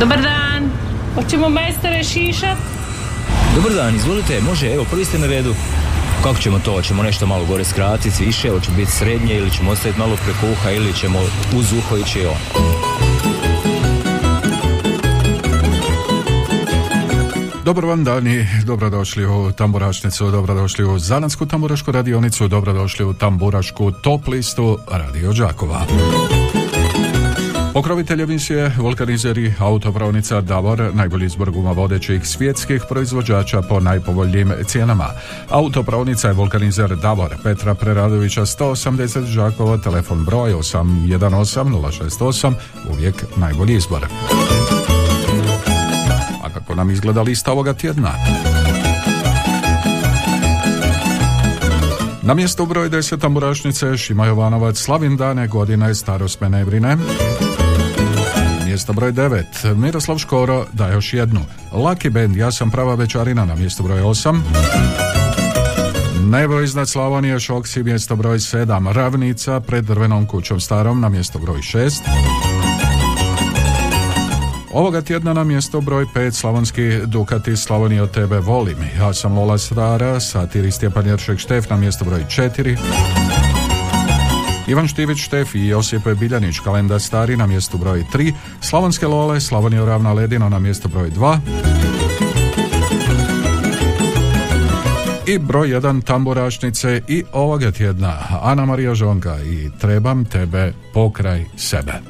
Dobar dan. Hoćemo majstore šišat? Dobar dan, izvolite, može, evo, prvi ste na redu. Kako ćemo to? Hoćemo nešto malo gore skratiti, više, hoće biti srednje ili ćemo ostaviti malo preko uha ili ćemo uz uho ići on. Dobar vam dan i dobrodošli u Tamburašnicu, dobrodošli u Zanansku tamburašku radionicu, dobrodošli u Tamburašku top listu Radio Đakova. Pokrovitelj emisije Vulkanizeri autopravnica Davor, najbolji izbor guma vodećih svjetskih proizvođača po najpovoljnijim cijenama. Autopravnica je Vulkanizer Davor Petra Preradovića 180 Žakova, telefon broj 818 068, uvijek najbolji izbor. A kako nam izgleda lista ovoga tjedna? Na mjestu broj 10 tamburašnice Šima Jovanovac Slavin dane godine starosme Nevrine mjesto broj 9. Miroslav Škoro da još jednu. Lucky Band, ja sam prava večarina na mjesto broj 8. Nebo iznad Slavonije, Šoksi, mjesto broj 7. Ravnica pred drvenom kućom starom na mjesto broj 6. Ovoga tjedna na mjesto broj 5 Slavonski Dukati Slavonije od tebe volim. Ja sam Lola Stara, satiri Stjepan Jeršek Štef na mjesto broj 4. Ivan Štivić Štef i Josip Biljanić. Kalendar stari na mjestu broj 3, Slavonske Lole, Slavonija Ravna Ledino na mjestu broj 2, i broj 1 tamburašnice i ovoga tjedna. Ana Marija Žonka i Trebam tebe pokraj sebe.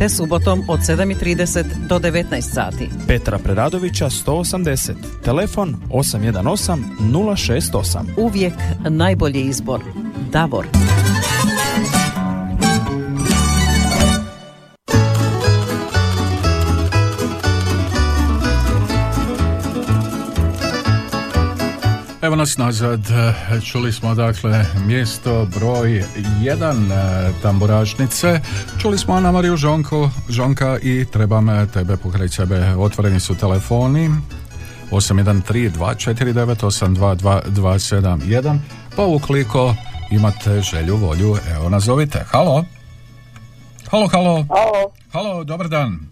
te subotom od 7.30 do 19 sati. Petra Preradovića 180. Telefon 818 068. Uvijek najbolji izbor. Davor. Evo nas nazad, čuli smo dakle mjesto broj jedan e, tamburašnice, čuli smo Ana Mariju Žonko, Žonka i trebam tebe pokraj sebe, otvoreni su telefoni 813-249-822-271 pa ukoliko imate želju, volju, evo nazovite. Halo? Halo, halo? Halo. Halo, dobar dan.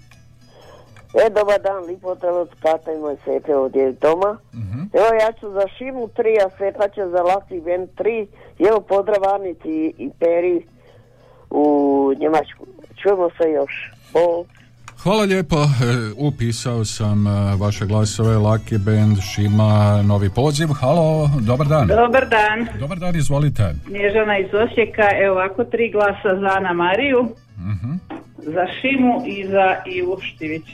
E, dobar dan, lipo od Kata i moj sete ovdje doma. uh Evo ja ću za Šimu 3, a Seta će za Lasi Ben 3. Evo pozdrav Anici i Peri u Njemačku. Čujemo se još. Bol. Hvala lijepo, e, upisao sam e, vaše glasove, Lucky Band, Šima, novi poziv, halo, dobar dan. Dobar dan. Dobar dan, izvolite. Nježana iz Osijeka, evo ovako tri glasa za Ana Mariju, uh za Šimu i za Ivu Štivić.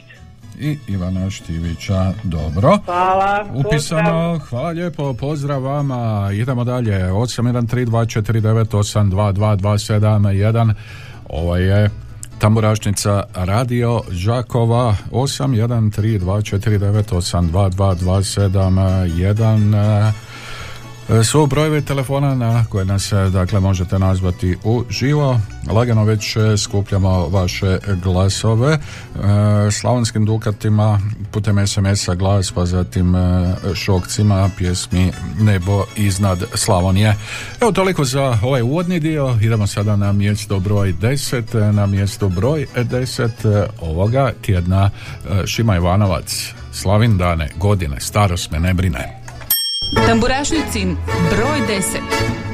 I Ivana Štivića, dobro. Hvala. Upisano, hvala lijepo, pozdrav vama, idemo dalje, 813249822271, ovo je Tamburašnica Radio Žakova 813249822271 su brojevi telefona na koje nas dakle možete nazvati u živo. Lagano već skupljamo vaše glasove e, slavonskim dukatima putem SMS-a glas pa zatim e, šokcima pjesmi Nebo iznad Slavonije. Evo toliko za ovaj uvodni dio. Idemo sada na mjesto broj 10. Na mjesto broj 10 ovoga tjedna e, Šima Ivanovac. Slavin dane, godine, starost me ne brine. Tamburašnicin broj 10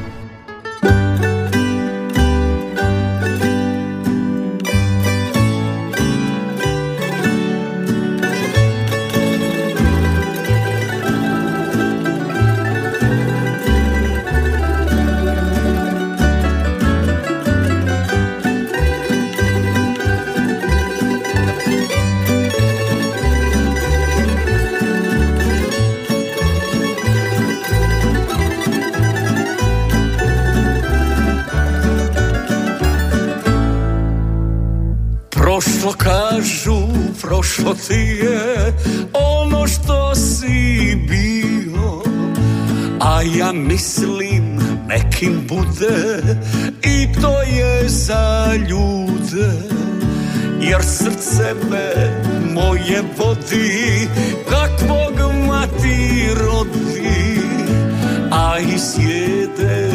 prošlo ti je ono što si bio A ja mislim nekim bude i to je za ljude Jer srce me moje vodi kakvog mati rodi A i sjede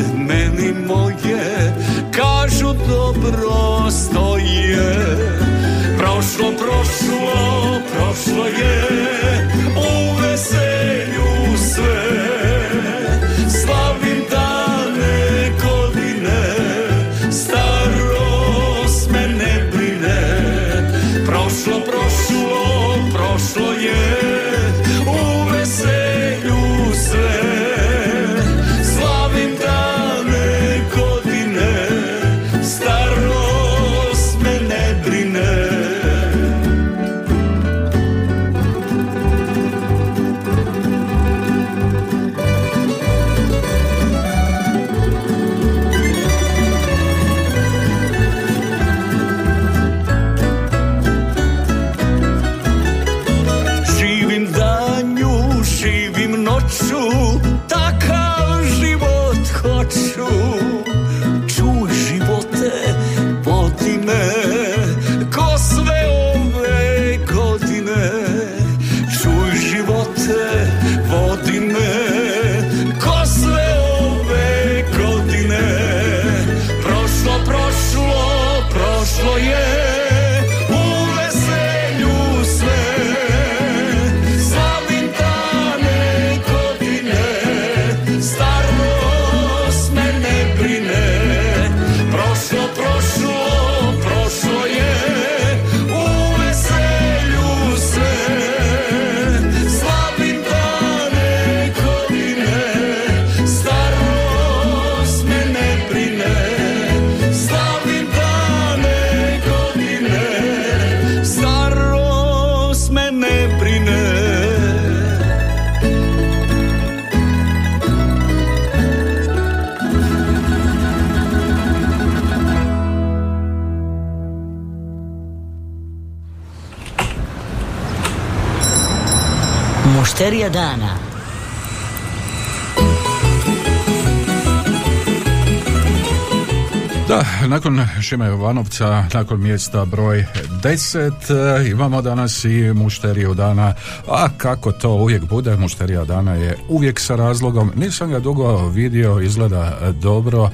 Šime Jovanovca, nakon mjesta broj 10, e, imamo danas i mušteriju dana, a kako to uvijek bude, mušterija dana je uvijek sa razlogom, nisam ga dugo vidio, izgleda dobro, e,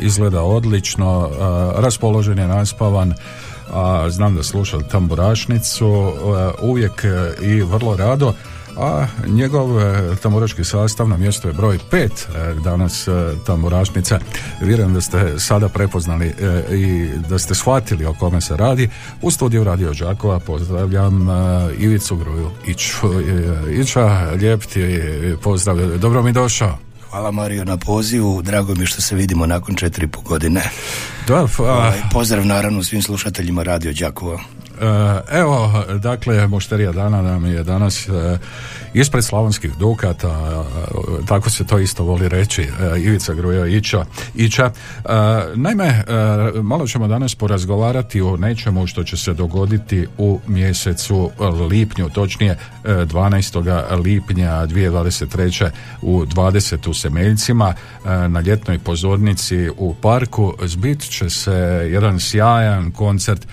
izgleda odlično, e, raspoložen je naspavan, a znam da sluša tamburašnicu, uvijek i vrlo rado, a njegov e, tamburaški sastav na mjestu je broj pet e, danas e, tamburašnica. Vjerujem da ste sada prepoznali i da ste shvatili o kome se radi. U studiju Radio Đakova pozdravljam Ivicu Gruju Iću. Ića, lijep ti pozdrav. Dobro mi došao. Hvala Mario na pozivu, drago mi što se vidimo nakon četiri po godine. Da, ovaj, pozdrav naravno svim slušateljima Radio Đakova. Evo, dakle, mušterija dana nam je danas ispred slavonskih dukata, tako se to isto voli reći, Ivica Gruja Ića. Ića. Naime, malo ćemo danas porazgovarati o nečemu što će se dogoditi u mjesecu lipnju, točnije 12. lipnja 2023. u 20 u Semeljcima na ljetnoj pozornici u parku zbit će se jedan sjajan koncert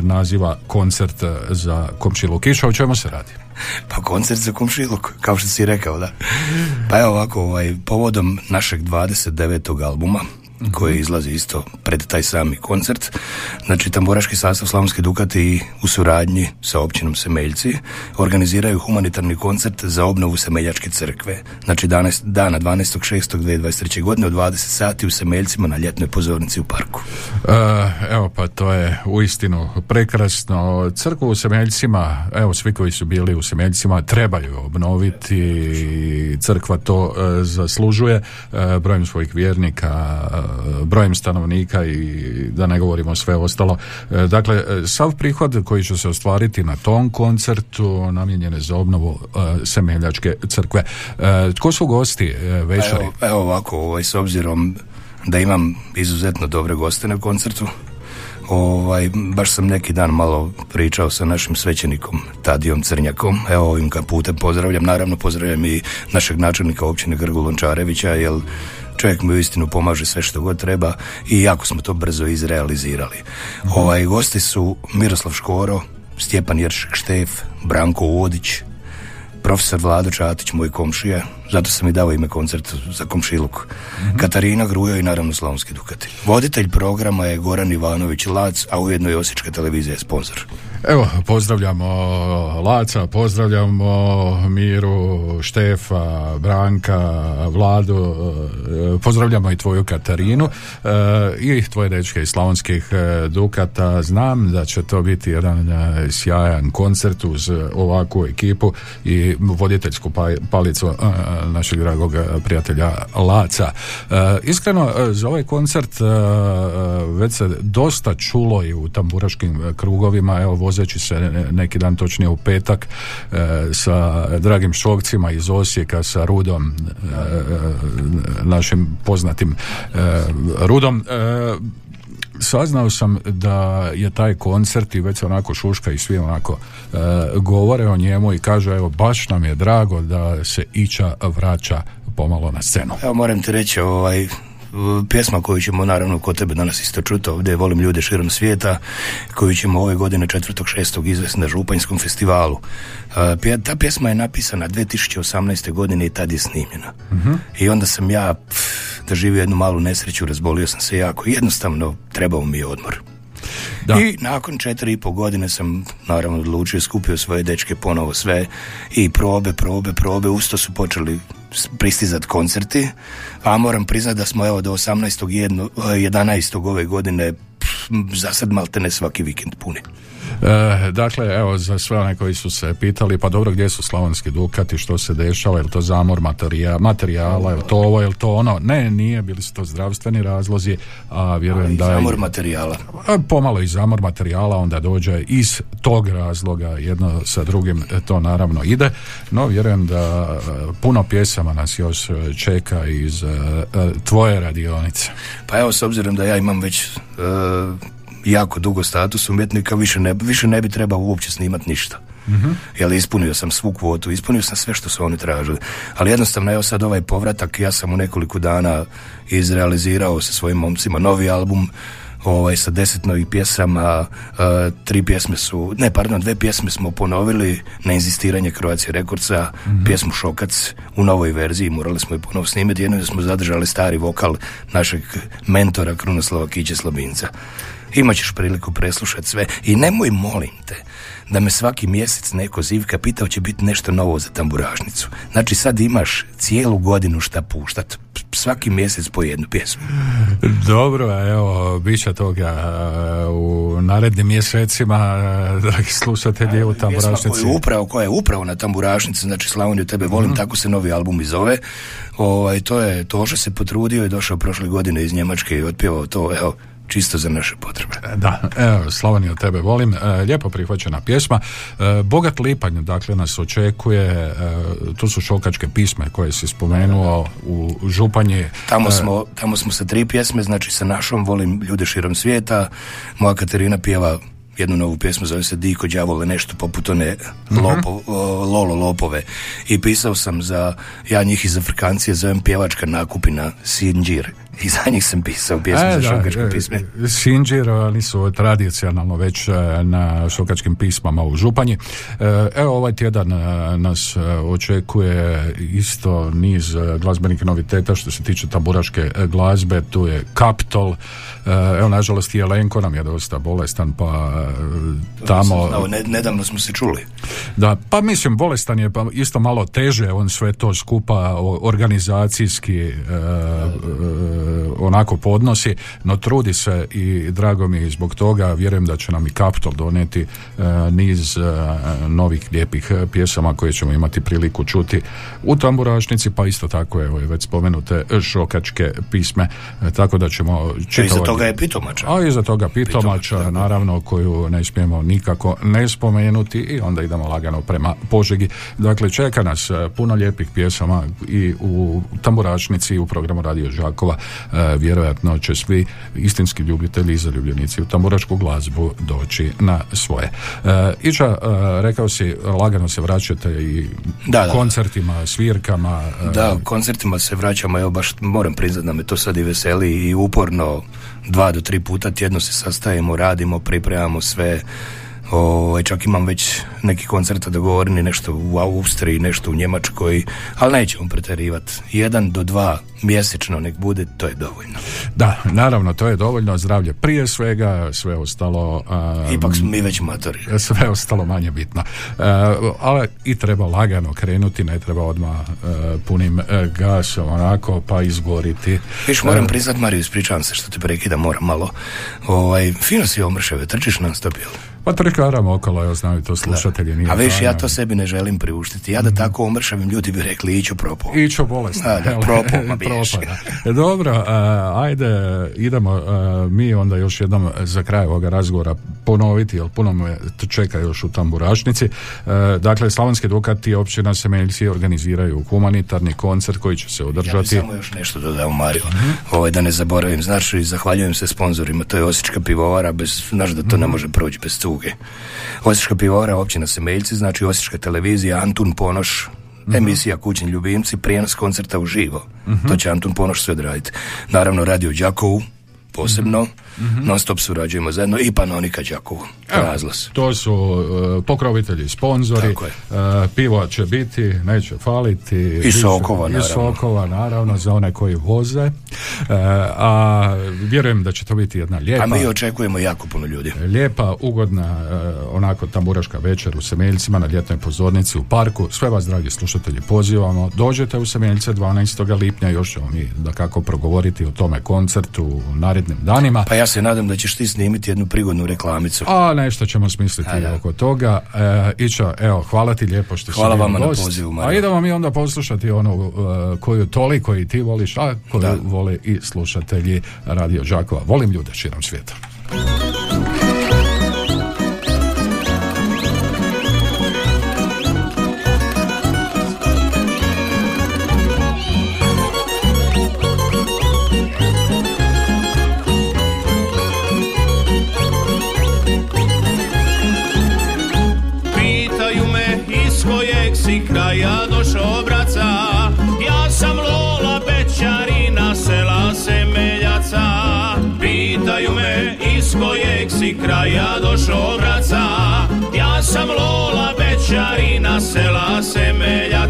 naziva koncert za Komšilukića. O čemu se radi? Pa koncert za komšiluk, kao što si rekao, da. Pa evo ovako, ovaj, povodom našeg 29. albuma, koji izlazi isto pred taj sami koncert. Znači, tamburaški sastav Slavonske Dukati u suradnji sa općinom Semeljci organiziraju humanitarni koncert za obnovu Semeljačke crkve. Znači, danas, dana 12.6.2023. godine u 20 sati u Semeljcima na ljetnoj pozornici u parku. E, evo pa to je uistinu prekrasno. Crkvu u Semeljcima, evo svi koji su bili u Semeljcima trebaju obnoviti. Crkva to e, zaslužuje e, brojem svojih vjernika, brojem stanovnika i da ne govorimo sve ostalo. E, dakle, e, sav prihod koji će se ostvariti na tom koncertu namijenjene za obnovu e, Semeljačke crkve. Tko su gosti večeri? Evo, evo ovako, ovaj, s obzirom da imam izuzetno dobre goste na koncertu, Ovaj, baš sam neki dan malo pričao sa našim svećenikom Tadijom Crnjakom. Evo ovim putem pozdravljam. Naravno pozdravljam i našeg načelnika općine Grgu Lončarevića, jer čovjek mi uistinu pomaže sve što god treba i jako smo to brzo izrealizirali. Ovaj, gosti su Miroslav Škoro, Stjepan Jeršek Štef, Branko Uvodić, profesor Vlado Čatić, moj komšija, zato sam i dao ime koncert za komšiluk. Katarina Grujo i naravno Slavonski Dukati. Voditelj programa je Goran Ivanović Lac, a ujedno i Osječka televizija je sponsor. Evo, pozdravljamo Laca, pozdravljamo Miru, Štefa, Branka, Vladu, pozdravljamo i tvoju Katarinu e, i tvoje dečke iz Slavonskih e, Dukata. Znam da će to biti jedan sjajan koncert uz ovakvu ekipu i voditeljsku pa, palicu našeg dragog prijatelja Laca. Iskreno, za ovaj koncert već se dosta čulo i u tamburaškim krugovima, evo vozeći se neki dan točnije u petak e, sa dragim šokcima iz Osijeka sa Rudom e, našim poznatim e, Rudom saznao sam da je taj koncert i već onako šuška i svi onako govore o njemu i kažu evo baš nam je drago da se Ića vraća pomalo na scenu. Evo moram ti reći ovaj pjesma koju ćemo naravno kod tebe danas isto čuti ovdje, volim ljude širom svijeta, koju ćemo ove godine 4.6. izvesti na Županjskom festivalu. Ta pjesma je napisana 2018. godine i tad je snimljena. Mhm. I onda sam ja doživio jednu malu nesreću, razbolio sam se jako. Jednostavno trebao mi je odmor. Da. I nakon četiri i pol godine sam naravno odlučio, skupio svoje dečke ponovo sve i probe, probe, probe, usto su počeli pristizati koncerti, a moram priznati da smo evo do 18. 11. ove godine za sad malte ne svaki vikend puni. E, dakle, evo, za sve one koji su se pitali, pa dobro, gdje su slavonski dukati, što se dešava, je to zamor materijala, materijala je to ovo, je to ono? Ne, nije, bili su to zdravstveni razlozi, a vjerujem da... zamor materijala. Pomalo i zamor materijala, onda dođe iz tog razloga, jedno sa drugim to naravno ide, no vjerujem da puno pjesama nas još čeka iz tvoje radionice. Pa evo, s obzirom da ja imam već jako dugo status umjetnika, više ne, više ne bi trebao uopće snimati ništa. Jer ispunio sam svu kvotu, ispunio sam sve što su oni tražili. Ali jednostavno, evo sad ovaj povratak, ja sam u nekoliko dana izrealizirao sa svojim momcima novi album, ovaj, sa deset novih pjesama, e, tri pjesme su, ne, pardon, dve pjesme smo ponovili na inzistiranje Croatia Rekordca, pjesmu Šokac u novoj verziji, morali smo je ponovo snimiti, jedno smo zadržali stari vokal našeg mentora Krunoslava Kiće Slabinca. Imaćeš priliku preslušati sve i nemoj molim te da me svaki mjesec neko zivka pitao će biti nešto novo za tamburažnicu. Znači sad imaš cijelu godinu šta puštat. Svaki mjesec po jednu pjesmu. Dobro, evo, bit će toga u narednim mjesecima, dragi slušatelji, u tamburašnici. koju upravo, koja je upravo na tamburašnici, znači Slavoniju tebe volim, tako se novi album i zove. Ovaj, to je, Toša se potrudio i došao prošle godine iz Njemačke i otpjevao to, evo, čisto za naše potrebe. Da, evo, Slavoniju tebe volim. E, lijepo prihvaćena pjesma. E, Bogat lipanj, dakle, nas očekuje. E, tu su šokačke pisme koje si spomenuo u Županji. Tamo E, smo, tamo smo sa tri pjesme, znači sa našom volim ljude širom svijeta. Moja Katarina pjeva jednu novu pjesmu, zove se Diko đavole, nešto poput one lopo, o, Lolo Lopove. I pisao sam za, ja njih iz Afrikancije zovem pjevačka nakupina Sinđir. I za njih sam pisao pjesmu za šokačke e, pisme. Su tradicionalno već e, na šokačkim pismama u Županji. E, Evo ovaj tjedan e, nas e, očekuje isto niz e, glazbenih noviteta što se tiče tamburaške e, glazbe, tu je Kaptol, E, evo nažalost i Jelenko nam je dosta bolestan pa e, tamo... Nedavno smo se čuli. Da, pa mislim, bolestan je pa isto malo teže, on sve to skupa organizacijski e, e, onako podnosi, no trudi se i drago mi je zbog toga, vjerujem da će nam i Kaptol donijeti e, niz e, novih lijepih e, pjesama koje ćemo imati priliku čuti u tamburašnici, pa isto tako evo i već spomenute šokačke pisme, tako da ćemo Iza čitavati- toga je Pitomača. a iza toga pitomača, naravno, koju ne smijemo nikako ne spomenuti i onda idemo lagano prema Požegi. Dakle, čeka nas puno lijepih pjesama i u tamburačnici i u programu Radio Žakova. E, vjerojatno će svi istinski ljubitelji i zaljubljenici u tamburačku glazbu doći na svoje. E, Iča, e, rekao si, lagano se vraćate i Da, da. koncertima, svirkama. e, Da, koncertima se vraćamo, evo baš moram priznat da me to sad i veseli i uporno dva do tri puta tjedno se sastajemo, radimo, pripremamo sve. Ovaj, čak imam već neki koncert dogovoreni, nešto u Austriji, nešto u Njemačkoj, ali nećemo pretjerivati. Jedan do dva mjesečno nek bude, to je dovoljno. Da, naravno, to je dovoljno zdravlje prije svega, sve ostalo... a, Ipak smo mi već matori. sve ostalo manje bitno. E, ali i treba lagano krenuti, ne treba odmah e, punim e, gasom onako pa izgoriti. Viš, moram priznat, Mariju, ispričavam se što te prekidam, moram malo. Ovaj, fino si omršave, trčiš non stop, jel? Pa trkaram okolo, evo znaju to slušatelji. Nije A viš, ja to sebi ne želim priuštiti. Ja da tako omršavim, ljudi bi rekli, iću propo. Iću bolest. A, da, propao, ma biješ. Dobro, a, ajde, idemo a, mi onda još jednom za kraj ovoga razgovora ponoviti, jer puno me čeka još u tamburašnici. E, dakle, Slavonski Dukat i općina Semeljci organiziraju humanitarni koncert koji će se Ja održati. samo još nešto dodao, Mario. Ovaj, da ne zaboravim, znaš, i zahvaljujem se sponzorima, to je Osječka pivovara, bez, znaš da to ne može proći bez cuge. Osječka pivovara, općina Semeljci, znači Osječka televizija, Antun Ponoš, emisija Kućni ljubimci, prijenos koncerta uživo. To će Antun Ponoš sve odraditi. Naravno, Radio Đakovu, posebno, non stop surađujemo zajedno i Panonika Đakovu, razglas. To su e, pokrovitelji, sponzori, e, pivo će biti, neće faliti. bit će- sokova, I naravno. sokova, naravno, za one koji voze. E, a vjerujem da će to biti jedna lijepa, A mi očekujemo jako puno ljudi. lijepa, ugodna, onako tamburaška večer u Semeljcima na ljetnoj pozornici u parku. Sve vas, dragi slušatelji, pozivamo. Dođete u Semeljce 12. lipnja, još ćemo mi da kako progovoriti o tome koncertu u narednim danima. Pa ja se nadam da ćeš ti snimiti jednu prigodnu reklamicu. A nešto ćemo smisliti A, da. oko toga. E, Iča, evo, hvala ti lijepo što si Hvala vama na gost. pozivu, Mario. A idemo mi onda poslušati onu e, koju toliko i ti voliš, a koju Da. vole i slušatelji Radio Đakova. Volim ljude širom svijeta.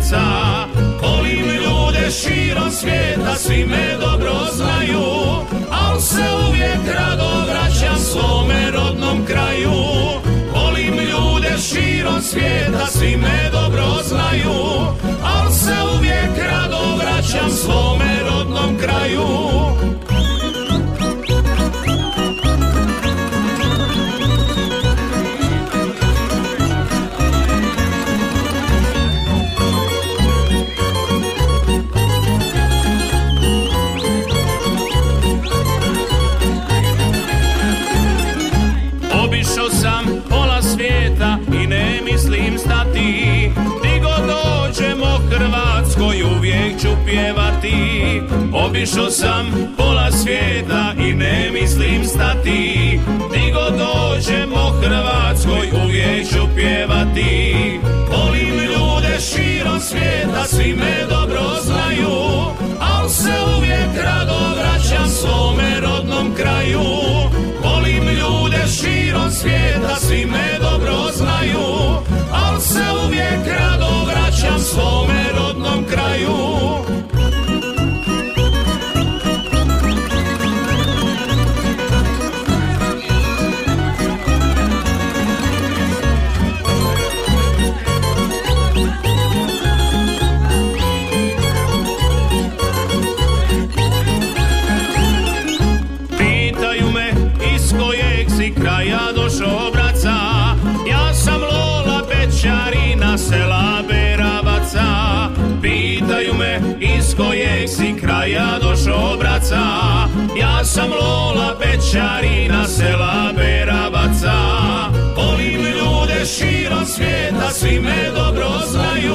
Vraća Volim ljude širom svijeta, svi me dobro znaju Al se uvijek rado vraćam svome rodnom kraju. Volim ljude širom svijeta, svi me dobro znaju Al se uvijek rado vraćam svome rodnom kraju pjevati Obišao sam pola svijeta i ne mislim stati. Di god dođemo Hrvatskoj uvijek ću pjevati. Volim ljude širom svijeta, svi me dobro znaju Al se uvijek rado vraćam svome rodnom kraju. Volim ljude širom svijeta, svi me dobro znaju Al se uvijek rado vraćam svome rodnom kraju si kraja došao braca Ja sam Lola Pečarina sela Beravaca Volim ljude širom svijeta, svi me dobro znaju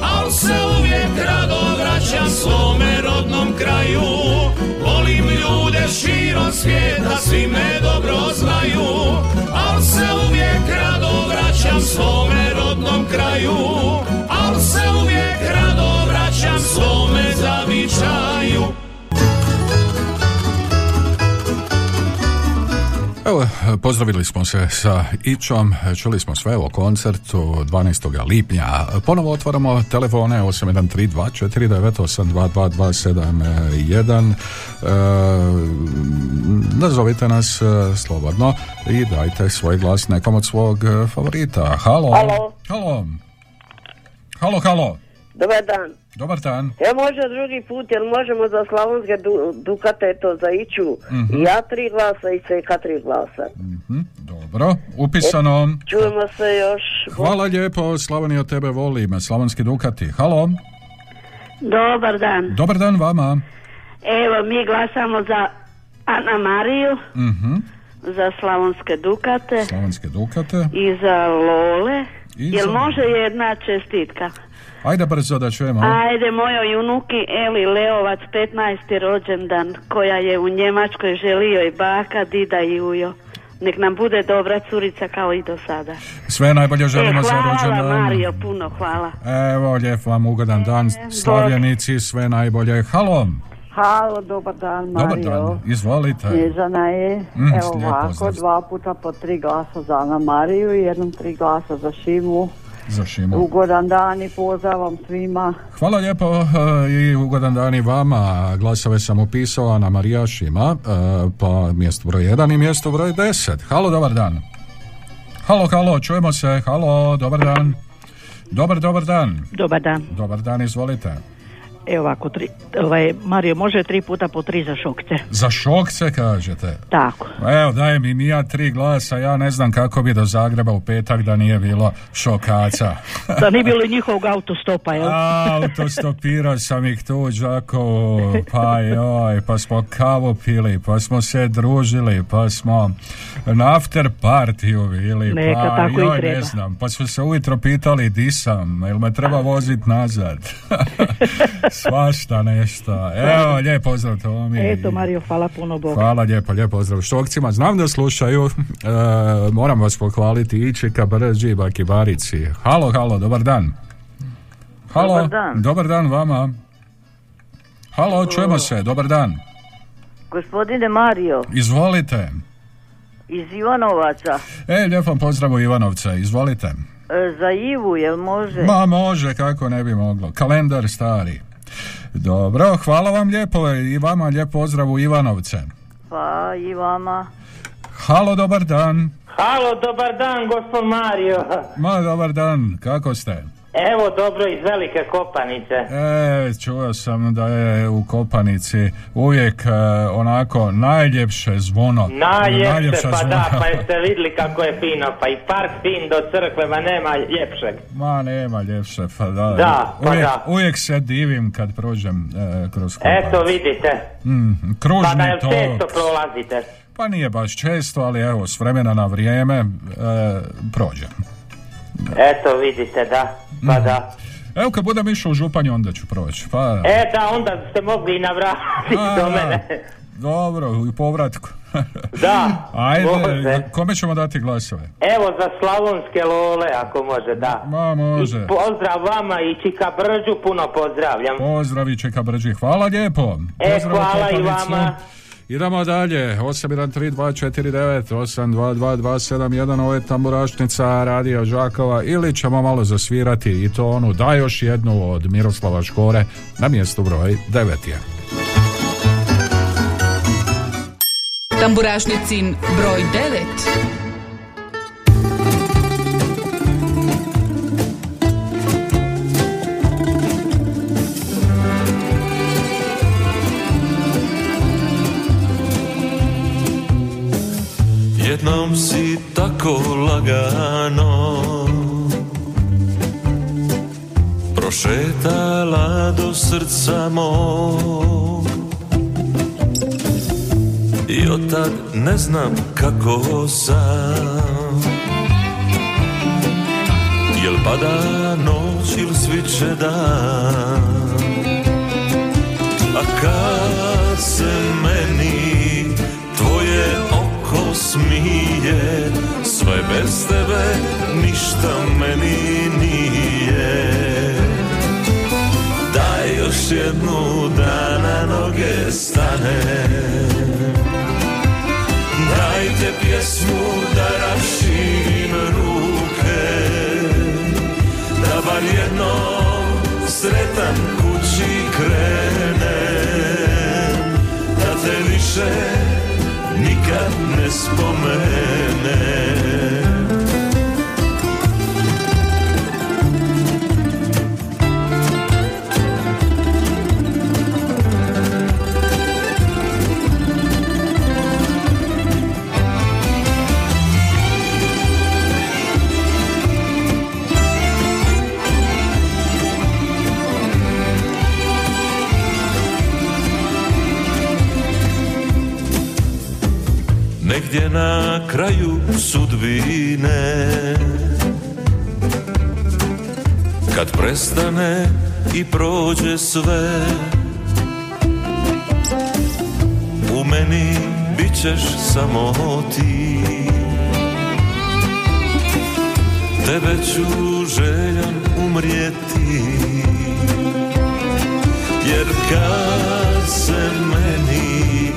Al se uvijek rado vraćam svome rodnom kraju. Volim ljude širom svijeta, svi me dobro znaju Al se uvijek rado vraćam svome rodnom kraju. Al se uvijek rado vraćam svome zavičaju Evo, pozdravili smo se sa Ičom, čuli smo sve o koncertu 12. lipnja. Ponovo otvaramo telefone 813249822271. E, nazovite nas e, slobodno i dajte svoj glas nekom od svog e, favorita. Halo. Halo. Halo. Halo, halo. Dobar dan. Dobar dan. Ja može drugi put, jer možemo za slavonske du, dukate to za iću. Mhm. Ja tri glasa i CK tri glasa. Mhm, Dobro, upisano. Čujemo se još. Hvala lijepo, Slavonija tebe volim. Slavonski Dukati. Halo. Dobar dan. Dobar dan vama. Evo, mi glasamo za Ana Mariju, Mhm. za Slavonske Dukate Slavonske Dukate. i za Lole. I Jel za- može jedna čestitka? Ajde brzo da čujemo. Ajde, mojoj unuki Eli Leovac, 15. rođendan, koja je u Njemačkoj želio i baka, dida i ujo. Nek nam bude dobra curica kao i do sada. Sve najbolje želimo e, za hvala rođendan. Mario, puno hvala. Evo, lijep vam ugodan dan. Slavljenici, sve najbolje. Halo. Halo, dobar dan, Mario. Dobar dan. Izvolite. Snježana je, Mm, evo ovako, dva puta po tri glasa za Ana Mariju i jednom tri glasa za Šimu. Za Šimu. Ugodan dan i pozdrav vam svima. Hvala lijepo e, i ugodan dan i vama. Glasove sam upisao na Marija Šima, e, pa mjesto broj 1 i mjesto broj 10. Halo, dobar dan. Halo, halo, čujemo se. Halo, dobar dan. Dobar, dobar dan. Dobar dan. Dobar dan, izvolite. Evo ovako, tri, ovaj, Mario, može tri puta po tri za šokce. Za šokce kažete. Tako. Evo, daj mi ni ja tri glasa, ja ne znam kako bi do Zagreba u petak da nije bilo šokaca. Da nije bilo njihovog autostopa, jel? Autostopirao sam ih tu u Đakovu, pa joj, pa smo kavu pili, pa smo se družili, pa smo na after partiju bili, Neka, pa tako i joj, ne treba. znam, pa smo se ujutro pitali di sam, jel me treba vozit nazad. Svašta nešto. Evo, lijep pozdrav Tomi. Eto, Mario, hvala puno Bogu. Hvala lijepo, lijep pozdrav štokcima. Znam da slušaju, e, moram vas pohvaliti ići ka brži bakibarici. Halo, halo, dobar dan. Halo, Dobar dan. dobar dan vama. Halo, čujemo se, dobar dan. Gospodine Mario, Izvolite. iz Ivanovaca, E, lijep vam pozdrav u Ivanovca, izvolite. E, za Ivu, jel može? Ma može, kako ne bi moglo. Kalendar stari. Dobro, hvala vam lijepo i vama lijep pozdrav u Ivanovce. Pa i vama. Halo, dobar dan. Halo, dobar dan, gospod Mario. Ma, dobar dan, kako ste? Evo, dobro iz Velike Kopanice. E, čuo sam da je u Kopanici uvijek e, onako najljepše zvono. Najljepše, pa da, pa jeste vidjeli kako je fino, pa i park fin do crkve, ma nema ljepšeg. Ma nema ljepše, pa da. Da, pa uvijek, da. uvijek se divim kad prođem e, kroz Kopanicu. Eto, vidite. Mm, kružni Pa da jel često prolazite. Pa nije baš često, ali evo, s vremena na vrijeme e, prođem. Eto, vidite, da, pa da. Evo kad budem išao u Županju, onda ću proći. Pa, E, da, onda ste mogli i navratiti A, do mene. Dobro, u povratku. Da, Ajde, može. kome ćemo dati glasove? Evo za slavonske lole, ako može, da. Ma, može. I pozdrav vama i Čika Brđu, puno pozdravljam. Pozdravi Čeka Brđi, hvala lijepo. E, Pozdrav hvala i vama. Idemo dalje, 813249, 822271, ovo je tamburašnica Radio Žakova ili ćemo malo zasvirati i to onu da još jednu od Miroslava Škore na mjestu broj 9 je. Tamburašnicin broj 9. Jednom si tako lagano Prošetala do srca mog. I od tad ne znam kako sam. Jel pada noć ili sviće dan? A kad se meni smije Sve bez tebe ništa meni nije. Daj još jednu da na noge stane. Dajte pjesmu da raširim ruke Da bar jednom sretan kući krenem Da te više nikad ne spomenem kraju sudbine. Kad prestane i prođe sve U meni bit ćeš samo ti. Tebe ću željan umrijeti Jer kad se meni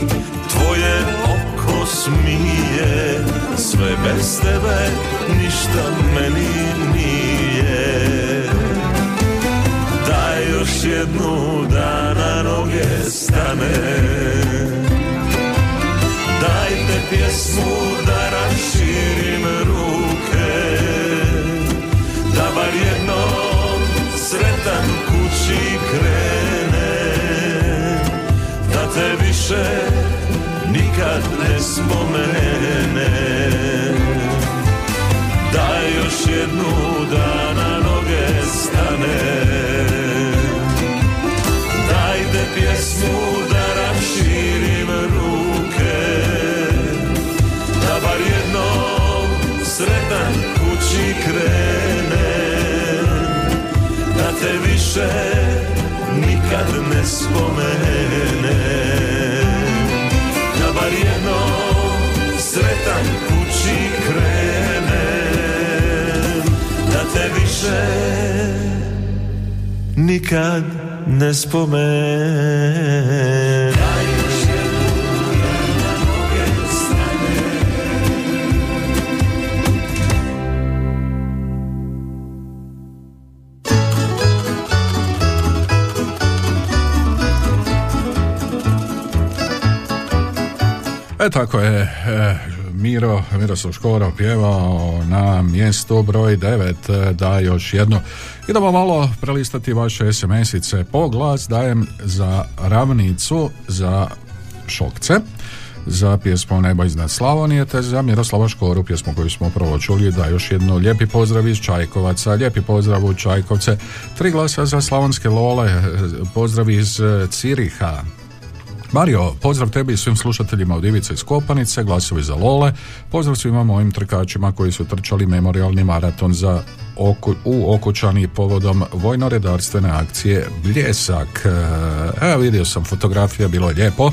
tvoje oko smije Sve bez tebe ništa meni nije. Daj još jednu da na noge stane. Dajte pjesmu da raširim ruke Da bar jednom sretan kući krene Da te više nikad ne spomene. Daj još jednu da na noge stane. Dajte pjesmu da raširim ruke Da bar jednom sretan kući krene. Da te više nikad ne spomene. Da jednom sretan kući krene Da te više nikad ne spomene E tako je, e, Miro, Miroslav Škoro pjevao na mjestu broj 9, e, da još jedno. Idemo malo prelistati vaše SMS-ice. Po glas dajem za ravnicu, za šokce za pjesmu Nebo iznad Slavonije te za Miroslava Škoru pjesmu koju smo upravo čuli. Da još jedno lijepi pozdrav iz Čajkovaca. Lijepi pozdrav u Čajkovce. Tri glasa za Slavonske Lole. Pozdrav iz e, Ciriha Mario, pozdrav tebi i svim slušateljima od Ivice iz Kopanice, glasovi za Lole, pozdrav svima mojim trkačima koji su trčali memorialni maraton za oku, u Okučani povodom vojno-redarstvene akcije Bljesak. E, vidio sam fotografija, bilo je lijepo.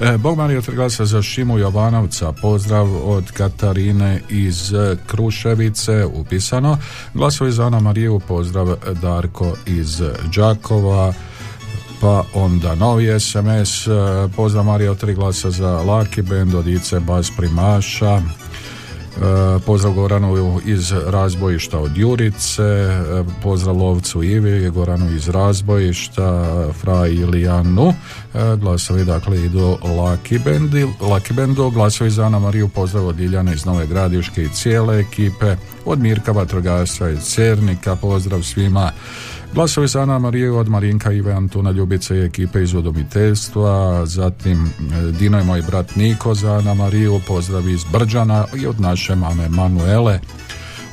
E, Bog Mario glasa za Šimu Jovanovca, pozdrav od Katarine iz Kruševice, upisano. Glasovi za Ana Mariju, pozdrav Darko iz Đakova, pa onda novi SMS, e, pozdrav Mario, tri glasa za Laki Band od Ice Bas Primaša, e, pozdrav Goranu iz razbojišta od Jurice, e, pozdrav Lovcu Ivi, Goranu iz razbojišta, Fra Ilijanu, glasovi dakle idu Laki, Bendi, Laki Bendu, glasovi za Ana Mariju, pozdrav od Iljana iz Nove Gradiške i cijele ekipe, od Mirka Vatrogasca iz Cernika, pozdrav svima, Glasovi za Ana Mariju od Marinka Ive Antuna Ljubice i ekipe iz udomiteljstva, zatim e, Dino i moj brat Niko za Ana Mariju, pozdrav iz Brđana i od naše mame Manuele,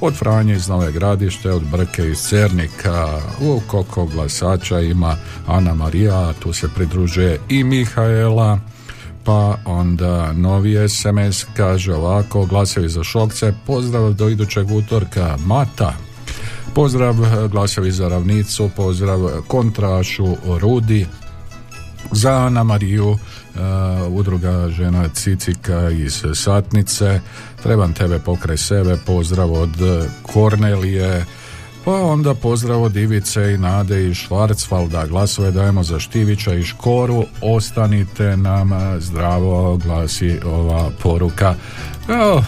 od Franje iz Nove Gradište, od Brke iz Cernika, u koliko glasača ima Ana Marija, tu se pridružuje i Mihaela, pa onda novi SMS kaže ovako, glasovi za šokce, pozdrav do idućeg utorka, Mata, Pozdrav glasovi za ravnicu, pozdrav kontrašu Rudi, za Ana Mariju, uh, udruga žena Cicika iz Satnice, trebam tebe pokraj sebe, pozdrav od Kornelije, pa onda pozdrav od Ivice i Nade i Švarcvalda. Glasove dajemo za Štivića i Škoru. Ostanite nam zdravo, glasi ova poruka. Evo,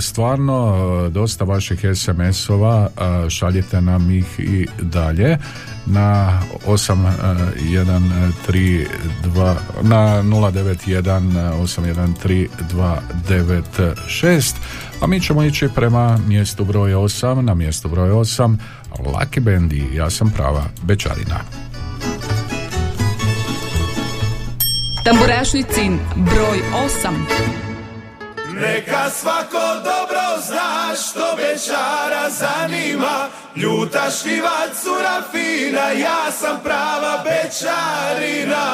stvarno dosta vaših SMS-ova, šaljite nam ih i dalje na 8132 na 091 813 a mi ćemo ići prema mjestu broj 8 na mjestu broj 8 Lucky Bendi, ja sam prava Bečarina. Tamburašnicin broj 8 Neka svako dobro zna što bečara zanima. Ljuta šljiva cura fina, ja sam prava bečarina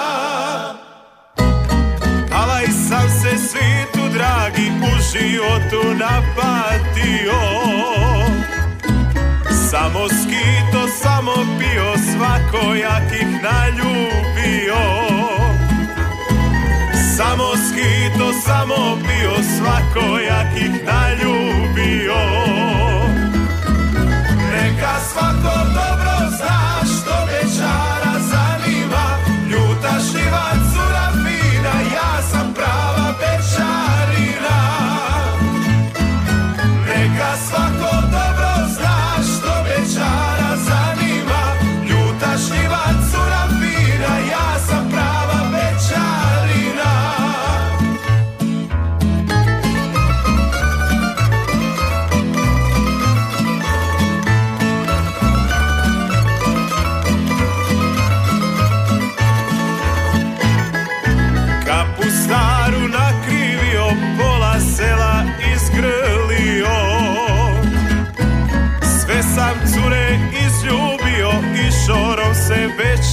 Alaj sam se svitu dragi u životu napatio. Samo skito, samo pio, svakojakih naljubio. Samo skito, samo bio svakojakih naljubio. Neka svako dobro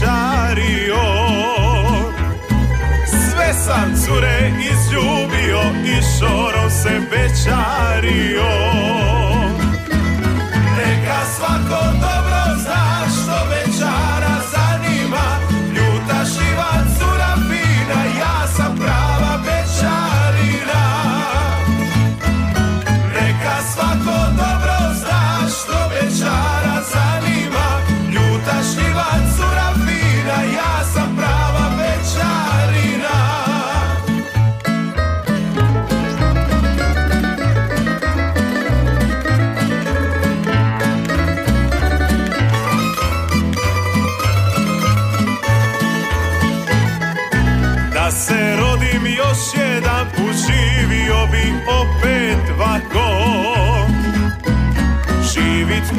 se večario Sve sam cure izljubio i šorom se večario. Neka svako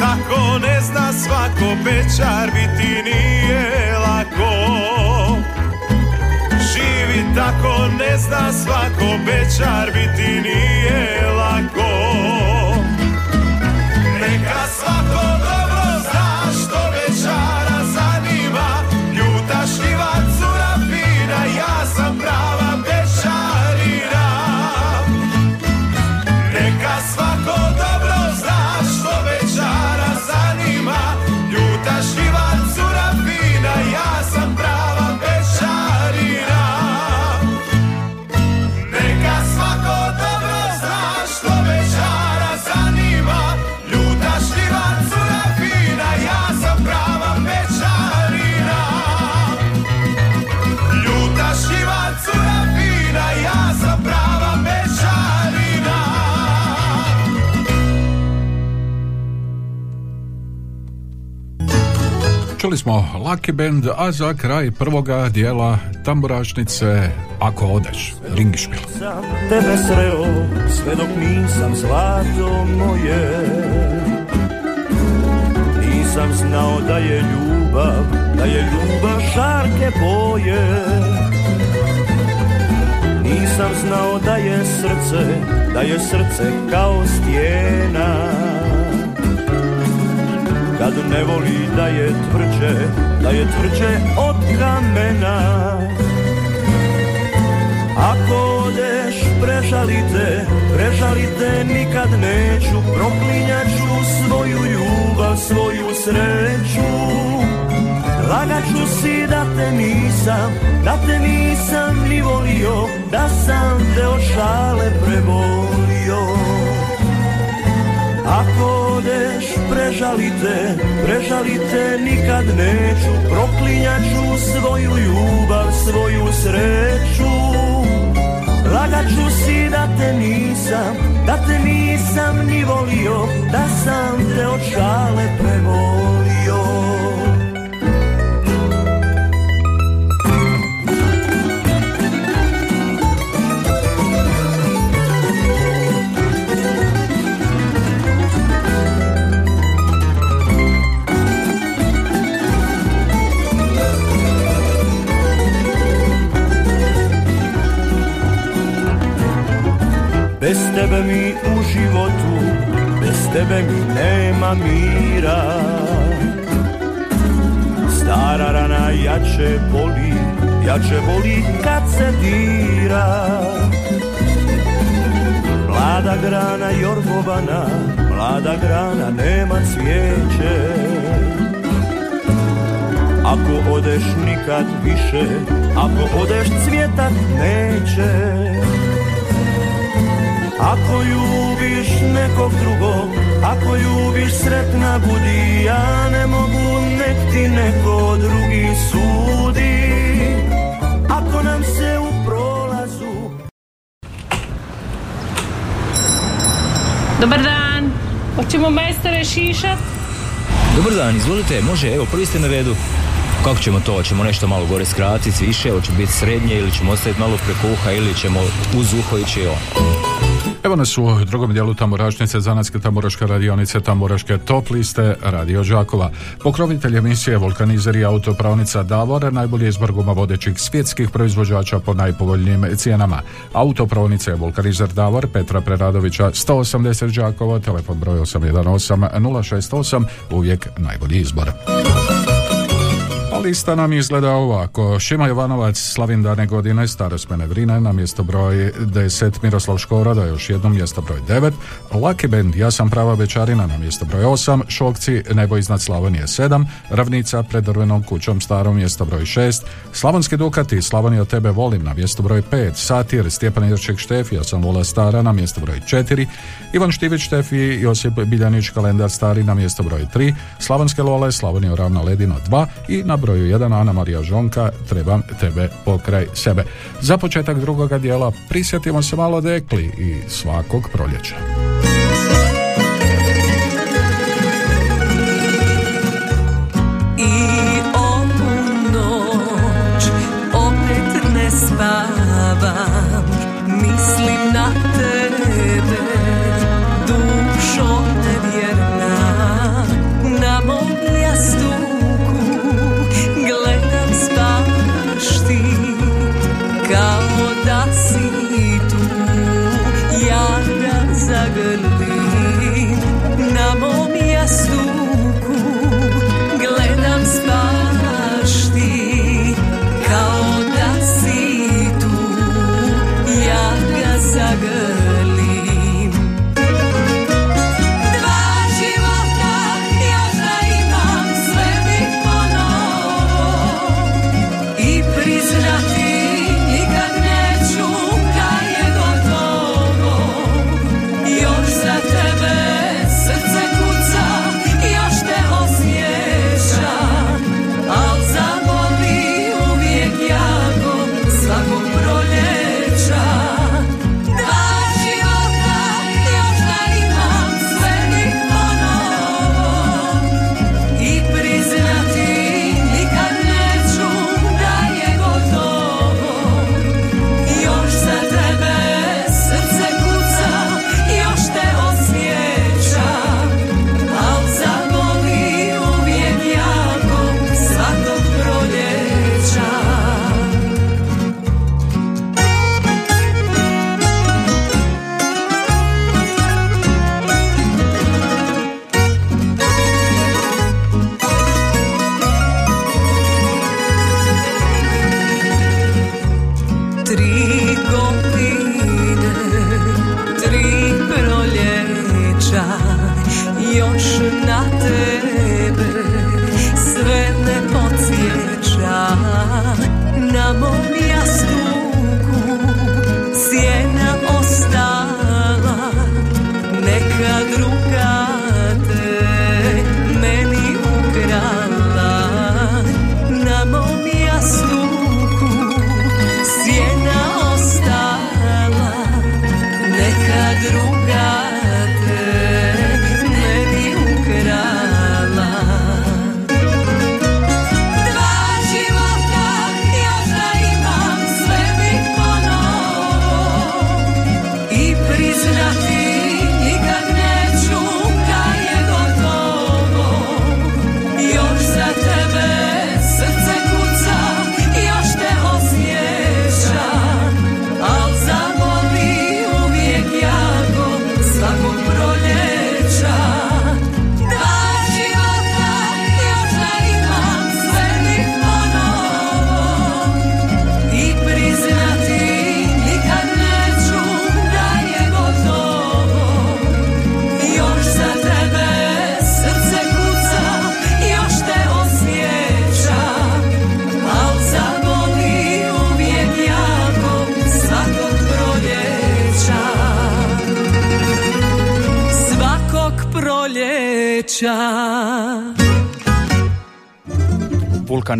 tako ne zna svako Bečar biti nije lako. Živit tako ne zna svako Bečar biti nije lako Čuli smo Lucky Band, a za kraj prvoga dijela tamburašnice Ako odeš, Ringišpil. sam tebe sreo sve dok nisam zlato moje. Nisam znao da je ljubav, da je ljubav žarke boje. Nisam znao da je srce, da je srce kao stijena Kad ne voli da je tvrđe, da je tvrđe od kamena ako odeš, prežalite, prežalite, nikad neću, proklinjat ću svoju ljubav, svoju sreću. Lagat ću si da te nisam, da te nisam ni volio, da sam te od šale prebolio. Ako odeš, prežalite, prežalite, nikad neću, proklinjat ću svoju ljubav, svoju sreću. Lagat ću si da te nisam, da te nisam ni volio, da sam te od šale prevolio. Bez tebe mi u životu, bez tebe mi nema mira. Stara rana jače boli, jače boli kad se dira. Mlada grana jorgovana, mlada grana nema cvijeće. Ako odeš nikad više, ako odeš cvjetat neće ako ljubiš nekog drugog, ako ljubiš sretna budi, ja ne mogu nek ti neko drugi sudi. Ako nam se u prolazu Dobar dan. Hoćemo majstore šišat? Dobar dan, izvolite, može, evo, prvi ste na redu. Kako ćemo to? Hoćemo nešto malo gore skratiti, više, hoće biti srednje ili ćemo ostaviti malo preko uha ili ćemo uz uho ići on. Evo nas u drugom dijelu Tamburašnice, Zanatske tamburaške radionice, Tamburaške top liste Radio Đakova. Pokrovitelj emisije Vulkanizer i autopravnica Davor, najbolji izbor guma vodećih svjetskih proizvođača po najpovoljnijim cijenama. Autopravnica je Vulkanizer Davor, Petra Preradovića, 180 Đakova, telefon broj 818 068, uvijek najbolji izbor. Lista nam izgleda ovako. Šima Jovanovac, Slavin dane godine, starosmene vrine, na mjesto broj 10, Miroslav Škoroda, još jedno mjesto broj 9, Lucky Band, Ja sam prava večarina, na mjesto broj 8, Šokci, Nebo iznad Slavonije 7, Ravnica, pred drvenom kućom starom, mjesto broj 6, Slavonski Dukati, Slavonija tebe volim, na mjesto broj 5, Satir, Stjepan Jurček Štef, Ja sam vola stara, na mjesto broj 4, Ivan Štivić Štef i Josip Biljanić, kalendar stari, na mjesto broj 3, Slavonske Lole, Slavonija ravna ledino 2 i na broju 1 Ana Marija Žonka, Trebam tebe pokraj sebe. Za početak drugoga dijela prisjetimo se malo dekli i svakog proljeća.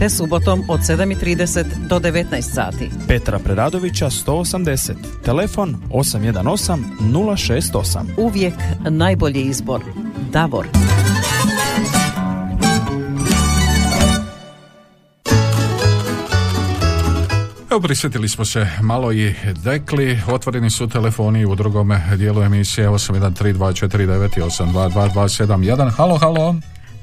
te subotom od 7.30 do 19 sati. Petra Preradovića 180. Telefon 818 068. Uvijek najbolji izbor. Davor. Evo prisjetili smo se malo i dekli, otvoreni su telefoni u drugom dijelu emisije 813249 i 822271. Halo, halo.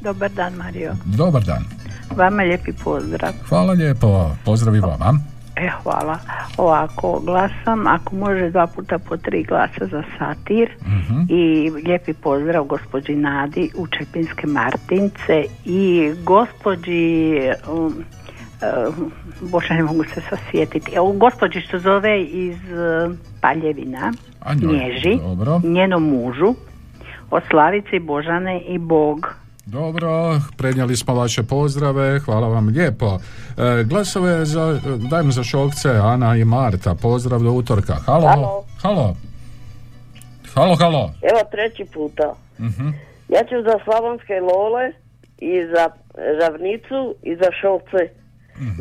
Dobar dan, Mario. Dobar dan. Vama lijepi pozdrav. Hvala lijepo, pozdrav i vama. E, hvala. Ovako, glasam, ako može dva puta po tri glasa za satir Mhm. i lijepi pozdrav gospođi Nadi u Čepinske Martince i gospođi um, um, Bože, ne mogu se sasjetiti. Evo, gospođi što zove iz uh, Paljevina, Nježi, dobro. njenom mužu, od Slavice, Božane i Bog. Dobro, prednijeli smo vaše pozdrave, hvala vam lijepo. E, glasove za, dajem za šokce Ana i Marta, pozdrav do utorka. Halo, Halo. halo. Halo, halo. Evo treći puta. Mhm. Ja ću za Slavonske Lole i za Ravnicu i za Šovce.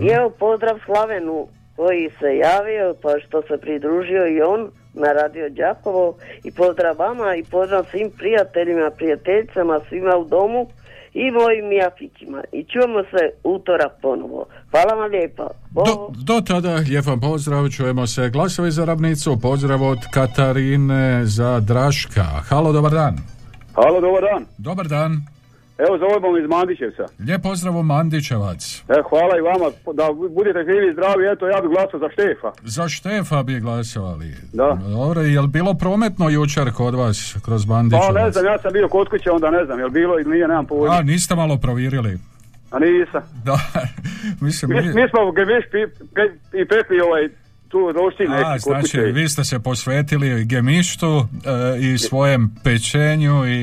I evo pozdrav Slavenu koji se javio pa što se pridružio i on na radio Đakovo i pozdrav vama i pozdrav svim prijateljima, prijateljicama, svima u domu i mojim jafićima. I čujemo se utorak ponovo. Hvala vam lijepa. Do, do tada, lijep vam pozdrav, čujemo se glasovi za ravnicu, pozdrav od Katarine za Draška. Halo, dobar dan. Halo, dobar dan. Dobar dan. Evo zovemo iz Mandićevca. Lijep pozdrav u Mandićevac. E, hvala i vama, da budete živi i zdravi, eto ja bih glasao za Štefa. Za Štefa bi glasovali. Da. Dobro, je li bilo prometno jučer kod vas kroz Mandićevac? Pa ne znam, ja sam bio kod kuće, onda ne znam, jel bilo ili nije, nemam pojma. A, niste malo provjerili? A nisam. Da, mislim... Mi, mi smo gemiš i pekli ovaj tu rošti neki A, znači, kuće. vi ste se posvetili gemištu e, i svojem pečenju i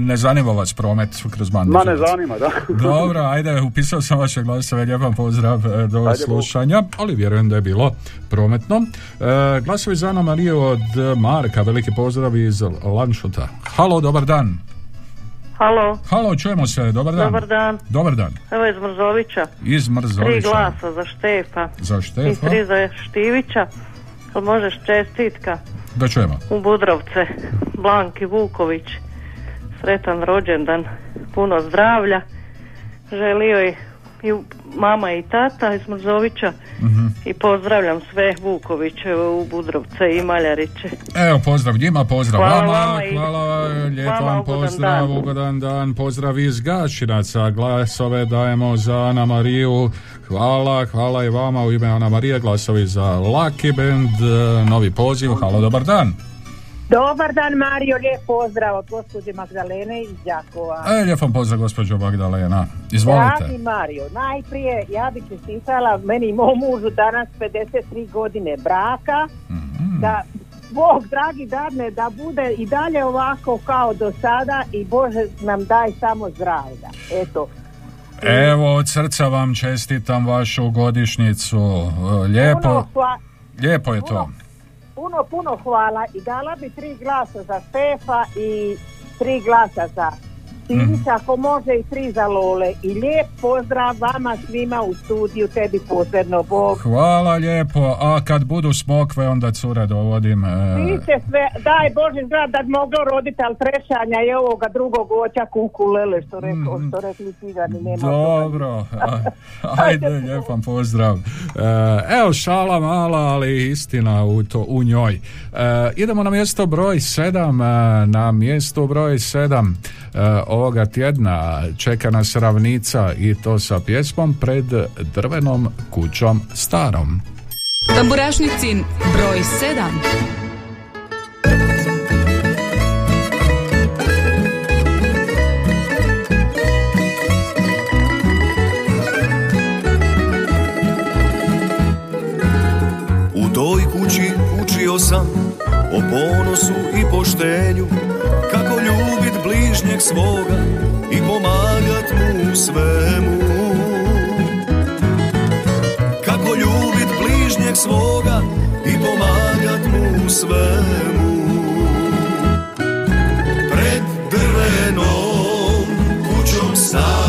ne zanima vas promet kroz Ma ne zanima, da. Dobro, ajde, upisao sam vaše glasove, lijep vam pozdrav e, do Ajde, slušanja, ali vjerujem da je bilo prometno. E, glasovi za Ana Mariju od Marka, veliki pozdrav iz Lanšuta. Halo, dobar dan. Halo, Halo, čujemo se, dobar dan. dobar dan. Dobar dan. Evo iz Mrzovića. Iz Tri Mrzovića. glasa za Štefa. Za I Štefa. tri za Štivića. Jel možeš čestitka Da čujemo. u Budrovce. Blanki Vuković. Sretan rođendan. Puno zdravlja. Želio i, i mama i tata iz Mrzovića. Mhm. I pozdravljam sve Vukovićeve u Budrovce i Maljariće. Evo, pozdrav njima, pozdrav Hvala vama, vama i hvala, lijep vam ugodan pozdrav, dan. ugodan dan, pozdrav iz Gašinaca, glasove dajemo za Ana Mariju, hvala, hvala i vama u ime Ana Marije, glasovi za Lucky Band, e, novi poziv, halo, dobar dan. Dobar dan Mario, lijep pozdrav od gospođe Magdalene iz Đakova. E, lijep vam pozdrav, gospođo Magdalena, izvolite. Dragi Mario, najprije ja bih čestitala meni i mom mužu danas 53 godine braka, Mhm. da Bog dragi dadne da bude i dalje ovako kao do sada i Bože nam daj samo zdravlja. Eto, Evo, od srca vam čestitam vašu godišnjicu, e, lijepo, puno, hva- lijepo je to. Puno, puno hvala i dala bi tri glasa za Stefa i tri glasa za Sinića, ako može i tri za Lole. I lijep pozdrav vama svima u studiju, tebi posebno Bog. Hvala lijepo, a kad budu smokve onda cure dovodim. e, sve, daj Bože zdrav da bi moglo roditi, ali trešanja i ovoga drugog voća kukulele, što, rekao, što rekli cigani, nema. Dobro, a- ajde, lijep vam pozdrav. E, Evo šala mala, ali istina u, to, u njoj. E, idemo na mjesto broj 7. Na mjestu broj 7 ovoga tjedna čeka nas ravnica i to sa pjesmom pred drvenom kućom starom. Tamburašnicin broj 7. U toj kući učio sam o ponosu i poštenju bližnjeg svoga i pomagat mu u svemu. Kako ljubit bližnjeg svoga i pomagat mu u svemu. Pred drvenom kućom starom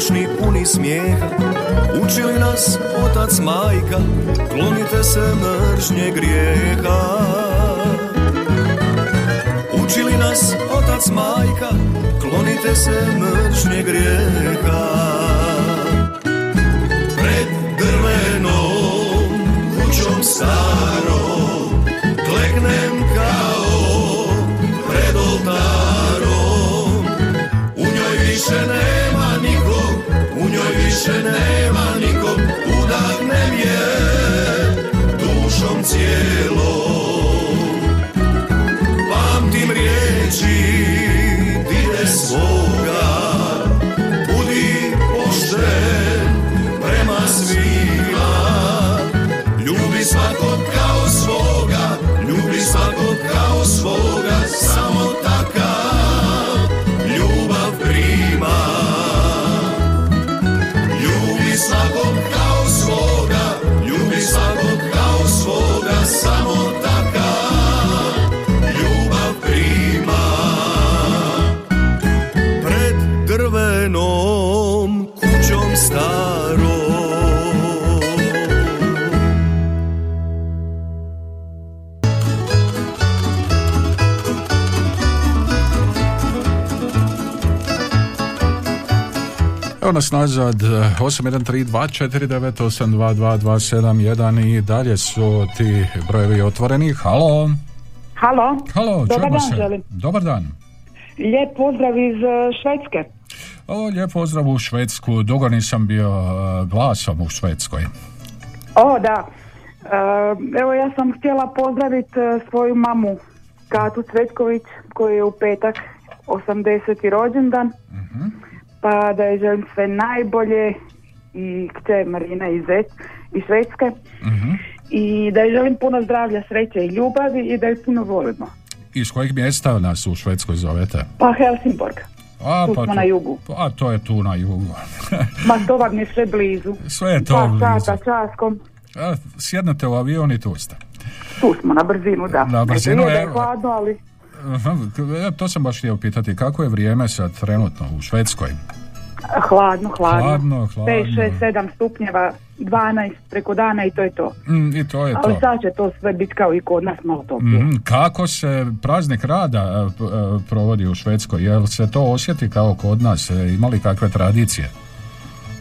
siromašni puni smijeha Učili nas otac majka, klonite se mržnje grijeha Učili nas otac majka, klonite se mržnje grijeha. Pred drvenom kućom starom, kleknem nas nazad, 813249822271 i dalje su ti brojevi otvoreni. Halo? Halo, Halo, dobar dan se. želim. Dobar dan. Lijep pozdrav iz e, Švedske. O, lijep pozdrav u Švedsku. Dugo nisam bio uh, glasom u Švedskoj. O, da. Evo ja sam htjela pozdraviti svoju mamu Katu Cvetković koji je u petak 80. rođendan. Pa da je želim sve najbolje i kće Marina iz, iz Švedske. I da je želim puno zdravlja, sreće i ljubavi i da je puno volimo. Iz kojeg mjesta nas u Švedskoj zovete? Pa Helsingborg. A, Tu smo na jugu. A to je tu na jugu. Ma to vam je sve blizu. Sve je to Dva blizu. sata časkom. A, sjednete u avion i tu ste. Tu smo na brzinu, da. Na brzinu, evo. hladno, ali Aha, to sam baš htio pitati. Kako je vrijeme sad trenutno u Švedskoj? hladno, hladno. Hladno, hladno. 5, 6, 7 stupnjeva, 12 preko dana i to je to. Mm, I to je Ali to. sad će to sve biti kao i kod nas malo toplije. Mhm, Kako se praznik rada e, p- e, provodi u Švedskoj? Jel se to osjeti kao kod nas? E, Ima li kakve tradicije?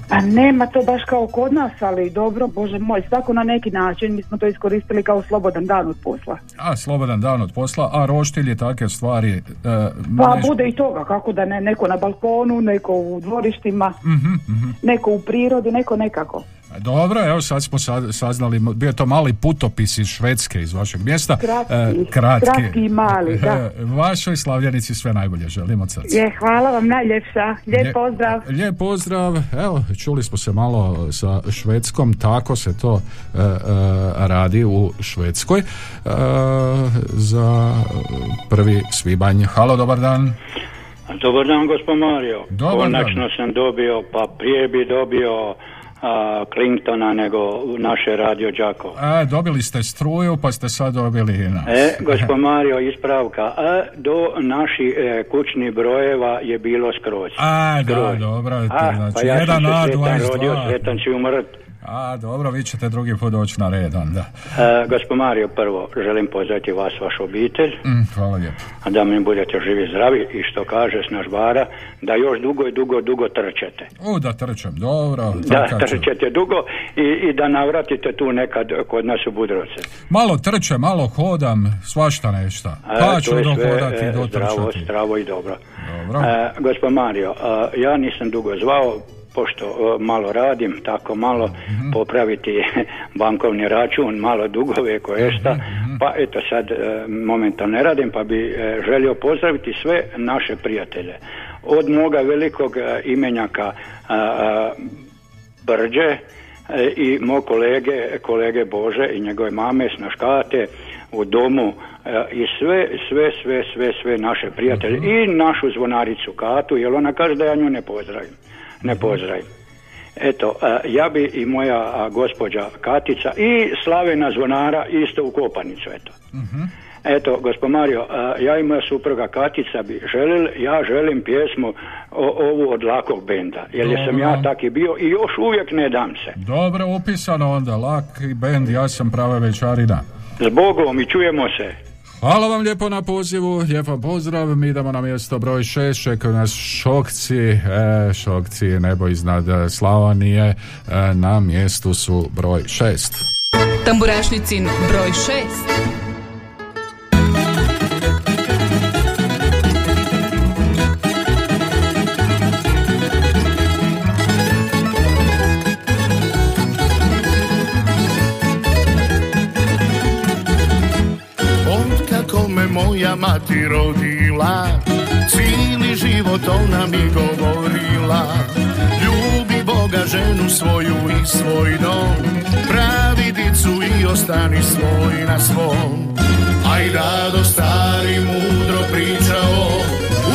A nema to baš kao kod nas, ali dobro, bože moj, svako na neki način, mi smo to iskoristili kao slobodan dan od posla. A, slobodan dan od posla, a roštilje takve stvari... e, Pa nešto- bude i toga, kako da ne, neko na balkonu, neko u dvorištima, Mhm, mhm. neko u prirodi, neko nekako. Dobro, evo sad smo sa- saznali, bio je to mali putopis iz Švedske, iz vašeg mjesta. Kratki, E, kratki. kratki i mali, da. Vašoj slavljenici sve najbolje, želimo od srca. Je, hvala vam najljepša, lijep Lijep- pozdrav. Lijep pozdrav, evo čuli smo se malo sa Švedskom, tako se to e, e, radi u Švedskoj e, za prvi svibanj. Halo, dobar dan. Dobar dan, gospod Mario. Dobar Konačno dan. sam dobio, pa prije bi dobio a, Clintona nego naše radio Đakovo. E, dobili ste struju, pa ste sad dobili nas. E, gospod Mario, ispravka. A, do naših e, kućnih brojeva je bilo skroz. A, da, Skroz. dobro, to A, znači pa ja jedan sam A, se sretan 22. rodio, sretan ću umrt. A, dobro, vi ćete drugi put doći na red onda. E, gospod Mario, prvo želim pozdraviti vas, vašu obitelj, Mm, hvala lijepo. a da mi budete živi zdravi i što kaže snaš bara, da još dugo i dugo, dugo trčete. U, da trčem, dobro. Da, trčete dugo i, i da navratite tu nekad kod nas u Budrovce. Malo trčem, malo hodam, svašta nešto. E, Pa to ću je sve, dohodati e, do zdravo, zdravo i dobro. Dobro. E, gospod Mario, e, ja nisam dugo zvao, pošto e, malo radim, tako malo Mhm. popraviti bankovni račun, malo dugove koje šta, Mhm, pa eto sad e, momentalno ne radim, pa bi e, želio pozdraviti sve naše prijatelje. Od moga velikog imenjaka Brđe i mog kolege, kolege Bože i njegove mame Snaškate u domu i sve, sve, sve, sve, sve naše prijatelje i našu zvonaricu Katu, jer ona kaže da ja nju ne pozdravim. Ne pozdravim. Eto, ja bi i moja gospođa Katica i Slavena zvonara isto u Kopanicu, eto. Eto, gospod Mario, ja i moja supruga Katica bi želili, ja želim pjesmu o, ovu od lakog benda, jer Dobro. sam ja tak i bio i još uvijek ne dam se. Dobro upisano onda, laki bend, ja sam prava večarina. S Bogom i čujemo se. Hvala vam lijepo na pozivu, lijepo pozdrav, mi idemo na mjesto broj 6, čekaju nas Šokci, e, Šokci, nebo iznad Slavonije, e, na mjestu su broj 6. Tamburašnicin broj 6. mati rodila. Cijeli život ona mi govorila. Ljubi Boga ženu svoju i svoj dom. Pravi dicu i ostani svoj na svom. Aj rado stari mudro pričao.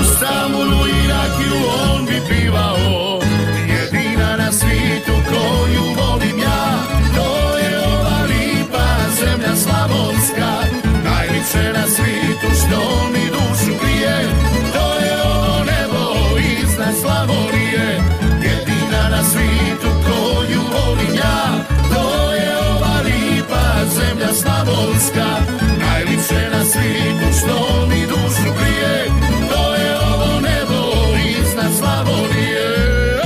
U Stambulu i rakiju on bi pivao. Jedina na svijetu koju volim ja To je ova lipa zemlja slavonska. Najlipše na svijetu slavonska Najlipše na svijetu što mi dušu grije To je ovo nebo iznad Slavonije.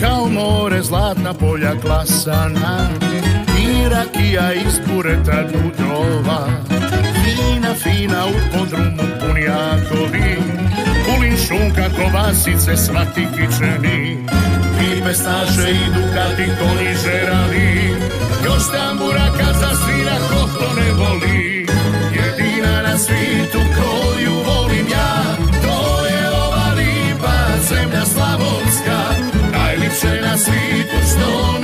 Kao more zlatna polja klasana I rakija iz bureta dudova U podrumu punjakovi Kulin šunka, kovasice, svati kičeni. I pestaše i dukati konji žerali. Još tambura kad zasvira ko to ne voli. Jedina na svijetu koju volim ja To je ova lipa zemlja slavonska. Najlipše na svijetu što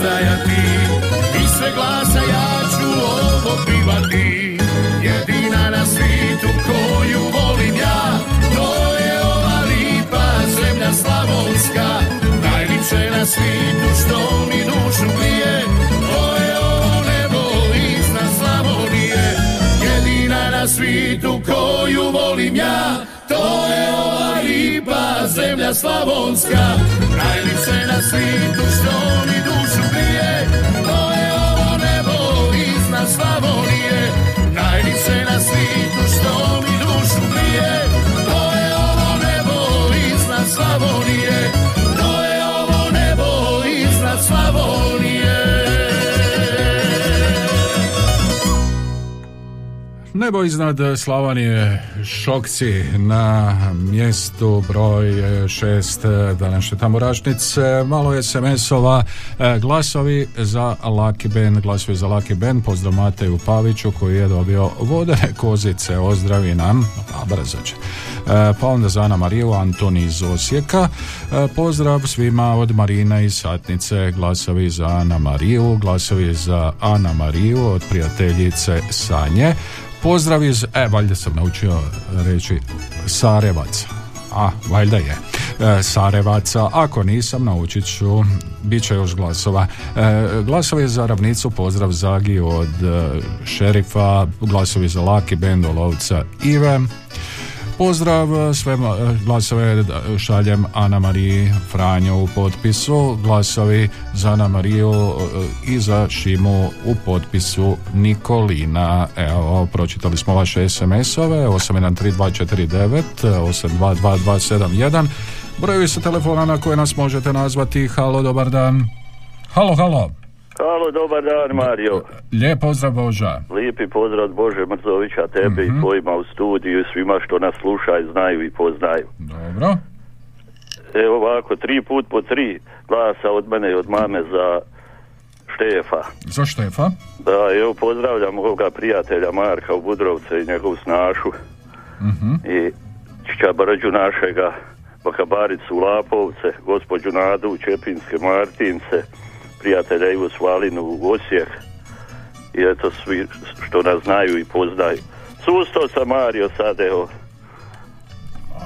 na noga stajati. I sve glasa ja ću ovo pivati Jedina na svijetu koju volim ja To je ova lipa zemlja slavonska. Najlipše na svijetu što mi dušu grije To je ovo nebo iznad Slavonije. Jedina na svijetu koju volim ja To je ova lipa zemlja slavonska. Najlipše na svijetu što mi Nebo iznad Slavonije Šokci na mjestu broj šest današnje tamburašnice. Malo SMS-ova e, glasovi za Lucky Band, glasovi za Lucky Band. Pozdrav Mateju Paviću koji je dobio vodene kozice. Ozdravi nam, pa brzo će. E, Pa onda za Ana Mariju, Antoni iz Osijeka. E, Pozdrav svima od Marina iz Satnice. Glasovi za Ana Mariju, glasovi za Ana Mariju od prijateljice Sanje. Pozdrav iz, e, valjda sam naučio reći Sarevaca. A, valjda je. E, Sarevaca, ako nisam, naučit ću, bit će još glasova. E, glasovi za ravnicu, pozdrav Zagi od e, šerifa, glasovi za Laki Band lovca Ive, Pozdrav, sve ma- glasove šaljem Ana Mariji Franjo u potpisu, glasovi za Ana Mariju e, i za Šimu u potpisu Nikolina. Evo, pročitali smo vaše SMS-ove, 813249, 822271, brojevi su telefona na koje nas možete nazvati. Halo, dobar dan. Halo, halo. Halo, dobar dan Mario. Lijep pozdrav Boža. Lijepi pozdrav Bože Mrzovića, tebe Mhm. i tvojima u studiju i svima što nas slušaju, znaju i poznaju. Dobro. Evo ovako, tri put po tri glasa od mene i od mame za Štefa. Za Štefa? Da, evo pozdravljam ovoga prijatelja Marka u Budrovce i njegovu snašu Mhm. i Čiča Brđu našega, Bakabaricu Lapovce, gospođu Nadu u Čepinske Martince, prijatelja Ivo Svalinu u Osijek i eto svi što nas znaju i poznaju. Susto sam Mario sad evo.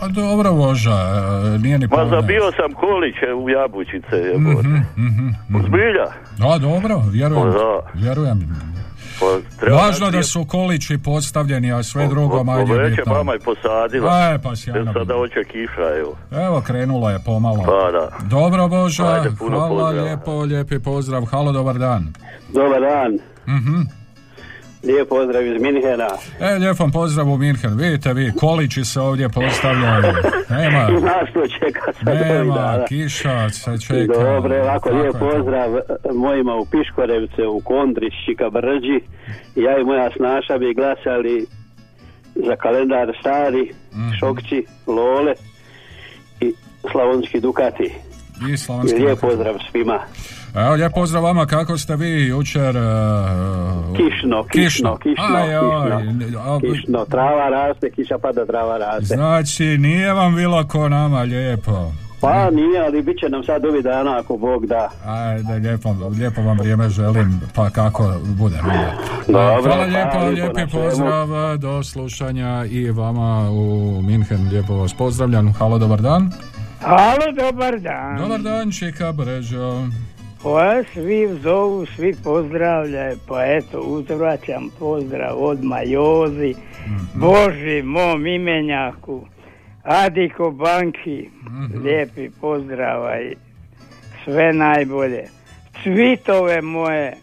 A dobro, Boža, e, nije ni Ma zabio sam koliće u jabučice. Mhm, mhm, mhm. Zbilja? Da, dobro, vjerujem. Da. Vjerujem. Pa, treba Važno najprije- da su kolići postavljeni, a sve drugo manje bitno. mama i posadila. E, pa sjajno sada hoće kiša, evo. Evo, krenulo je pomalo. Pa da. Dobro, Boža, Ajde, puno hvala pozdrava. lijepo, lijepi pozdrav. Halo, dobar dan. Dobar dan, Mhm. Lijep pozdrav iz Minhena. E, lijepom pozdrav u Minhen. Vidite vi, kolići se ovdje postavljaju. Nema, Znaš što čeka sad nema, dana. kiša se čeka. Dobre, ovako lijep to. pozdrav eh, mojima u Piškorevce, u Kondri, Šika Brđi. Ja i moja snaša bi glasali za kalendar stari, Mhm. Šokći, Lole i Slavonski Dukati. I I slavonski lijep Dukati. pozdrav svima. Evo, lijep pozdrav vama, kako ste vi jučer... Uh, Kišno, kišno, kišno, Aj, oj, kišno. Kišno, trava raste, kiša pada, trava raste. Znači, nije vam bilo ko nama lijepo. Pa nije, ali bit će nam sad ovih dana ako Bog da. Ajde, lijepo, lijepo vam vrijeme želim, pa kako bude. Dobro, Hvala lijepo, hvala lijepo lijepi na svemu. pozdrav, do slušanja i vama u Minhen, lijepo vas pozdravljam. Halo, dobar dan. Halo, dobar dan. Dobar dan, Čika Brežo. Pa svi zovu, svi pozdravljaju, pa eto, uzvraćam pozdrav od Majozi, Boži mom imenjaku, Adiko Banki, lijepi pozdravaj, sve najbolje. Cvitove moje,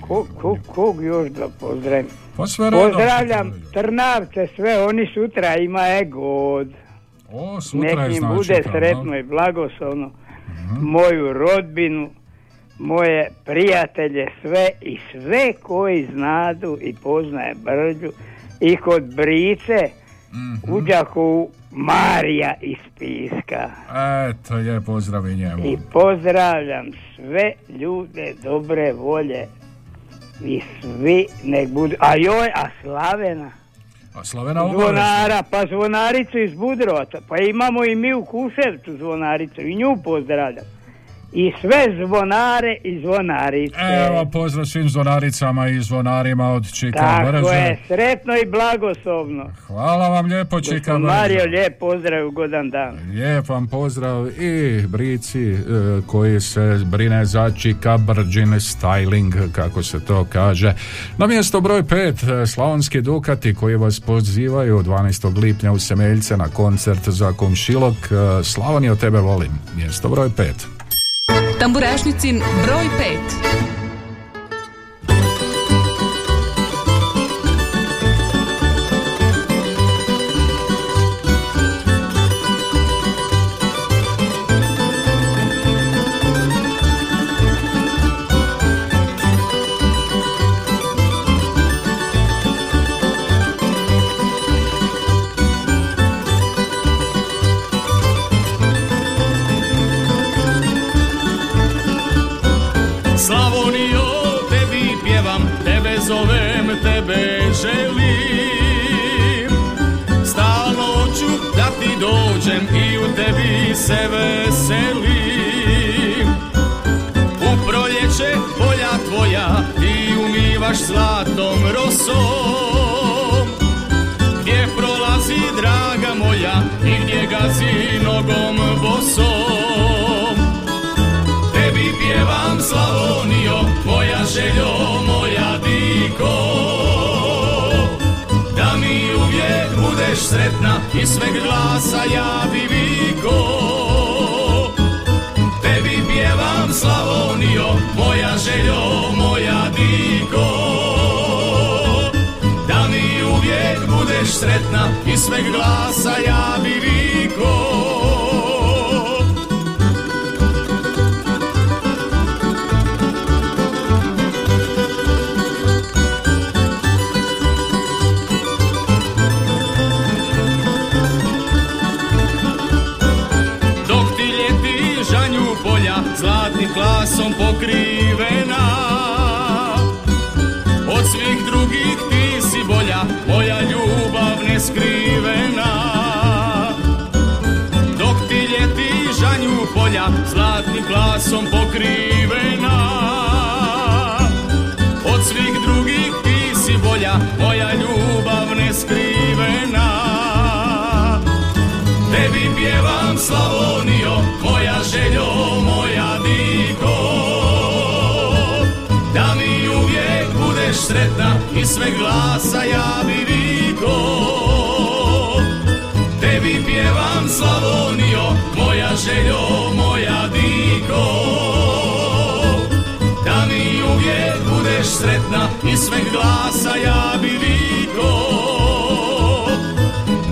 Ko, ko, kog još da pozdravim? Pa sve redom, Pozdravljam Trnavce, sve, oni sutra ima god. O, sutra Nek im znači bude sretno i blagoslovno. Moju rodbinu, moje prijatelje, sve i sve koji znadu i poznaje Brđu i kod Brice Mhm. u Đakovu Marija iz Piska. Eto, je pozdrav i njemu. I pozdravljam sve ljude dobre volje i svi nek budu, a joj, a Slavena. A Slavena obavezno. Zvonara, pa zvonaricu iz Budrova, pa imamo i mi u Kuševcu zvonaricu i nju pozdravljam. I sve zvonare i zvonarice. Evo, pozdrav svim zvonaricama i zvonarima od Čika Tako Brže. je, sretno i blagoslovno. Hvala vam lijepo, Čika Gospod Brže. Mario, lijep pozdrav, ugodan dan. Lijep vam pozdrav i Brici e, koji se brine za Čika Brđin styling, kako se to kaže. Na mjesto broj 5, Slavonski Dukati koji vas pozivaju 12. lipnja u Semeljce na koncert za Komšilok. E, Slavonio, tebe volim. Mjesto broj 5. Tamburašnicin broj 5. se veselim. U proljeće polja tvoja ti umivaš zlatom rosom. Gdje prolazi draga moja i gdje gazi nogom bosom. Tebi pjevam Slavonio, moja željo, moja diko. Da mi uvijek budeš sretna i sveg glasa ja bi viko Glasom pokrivena. Od svih drugih ti si bolja Moja ljubav neskrivena. Tebi pjevam Slavonio, moja željo, moja diko. Da mi uvijek budeš sretna i sve glasa ja bi viko. Tebi pjevam Slavonio, moja željo, moja sretna i sve glasa ja bi viko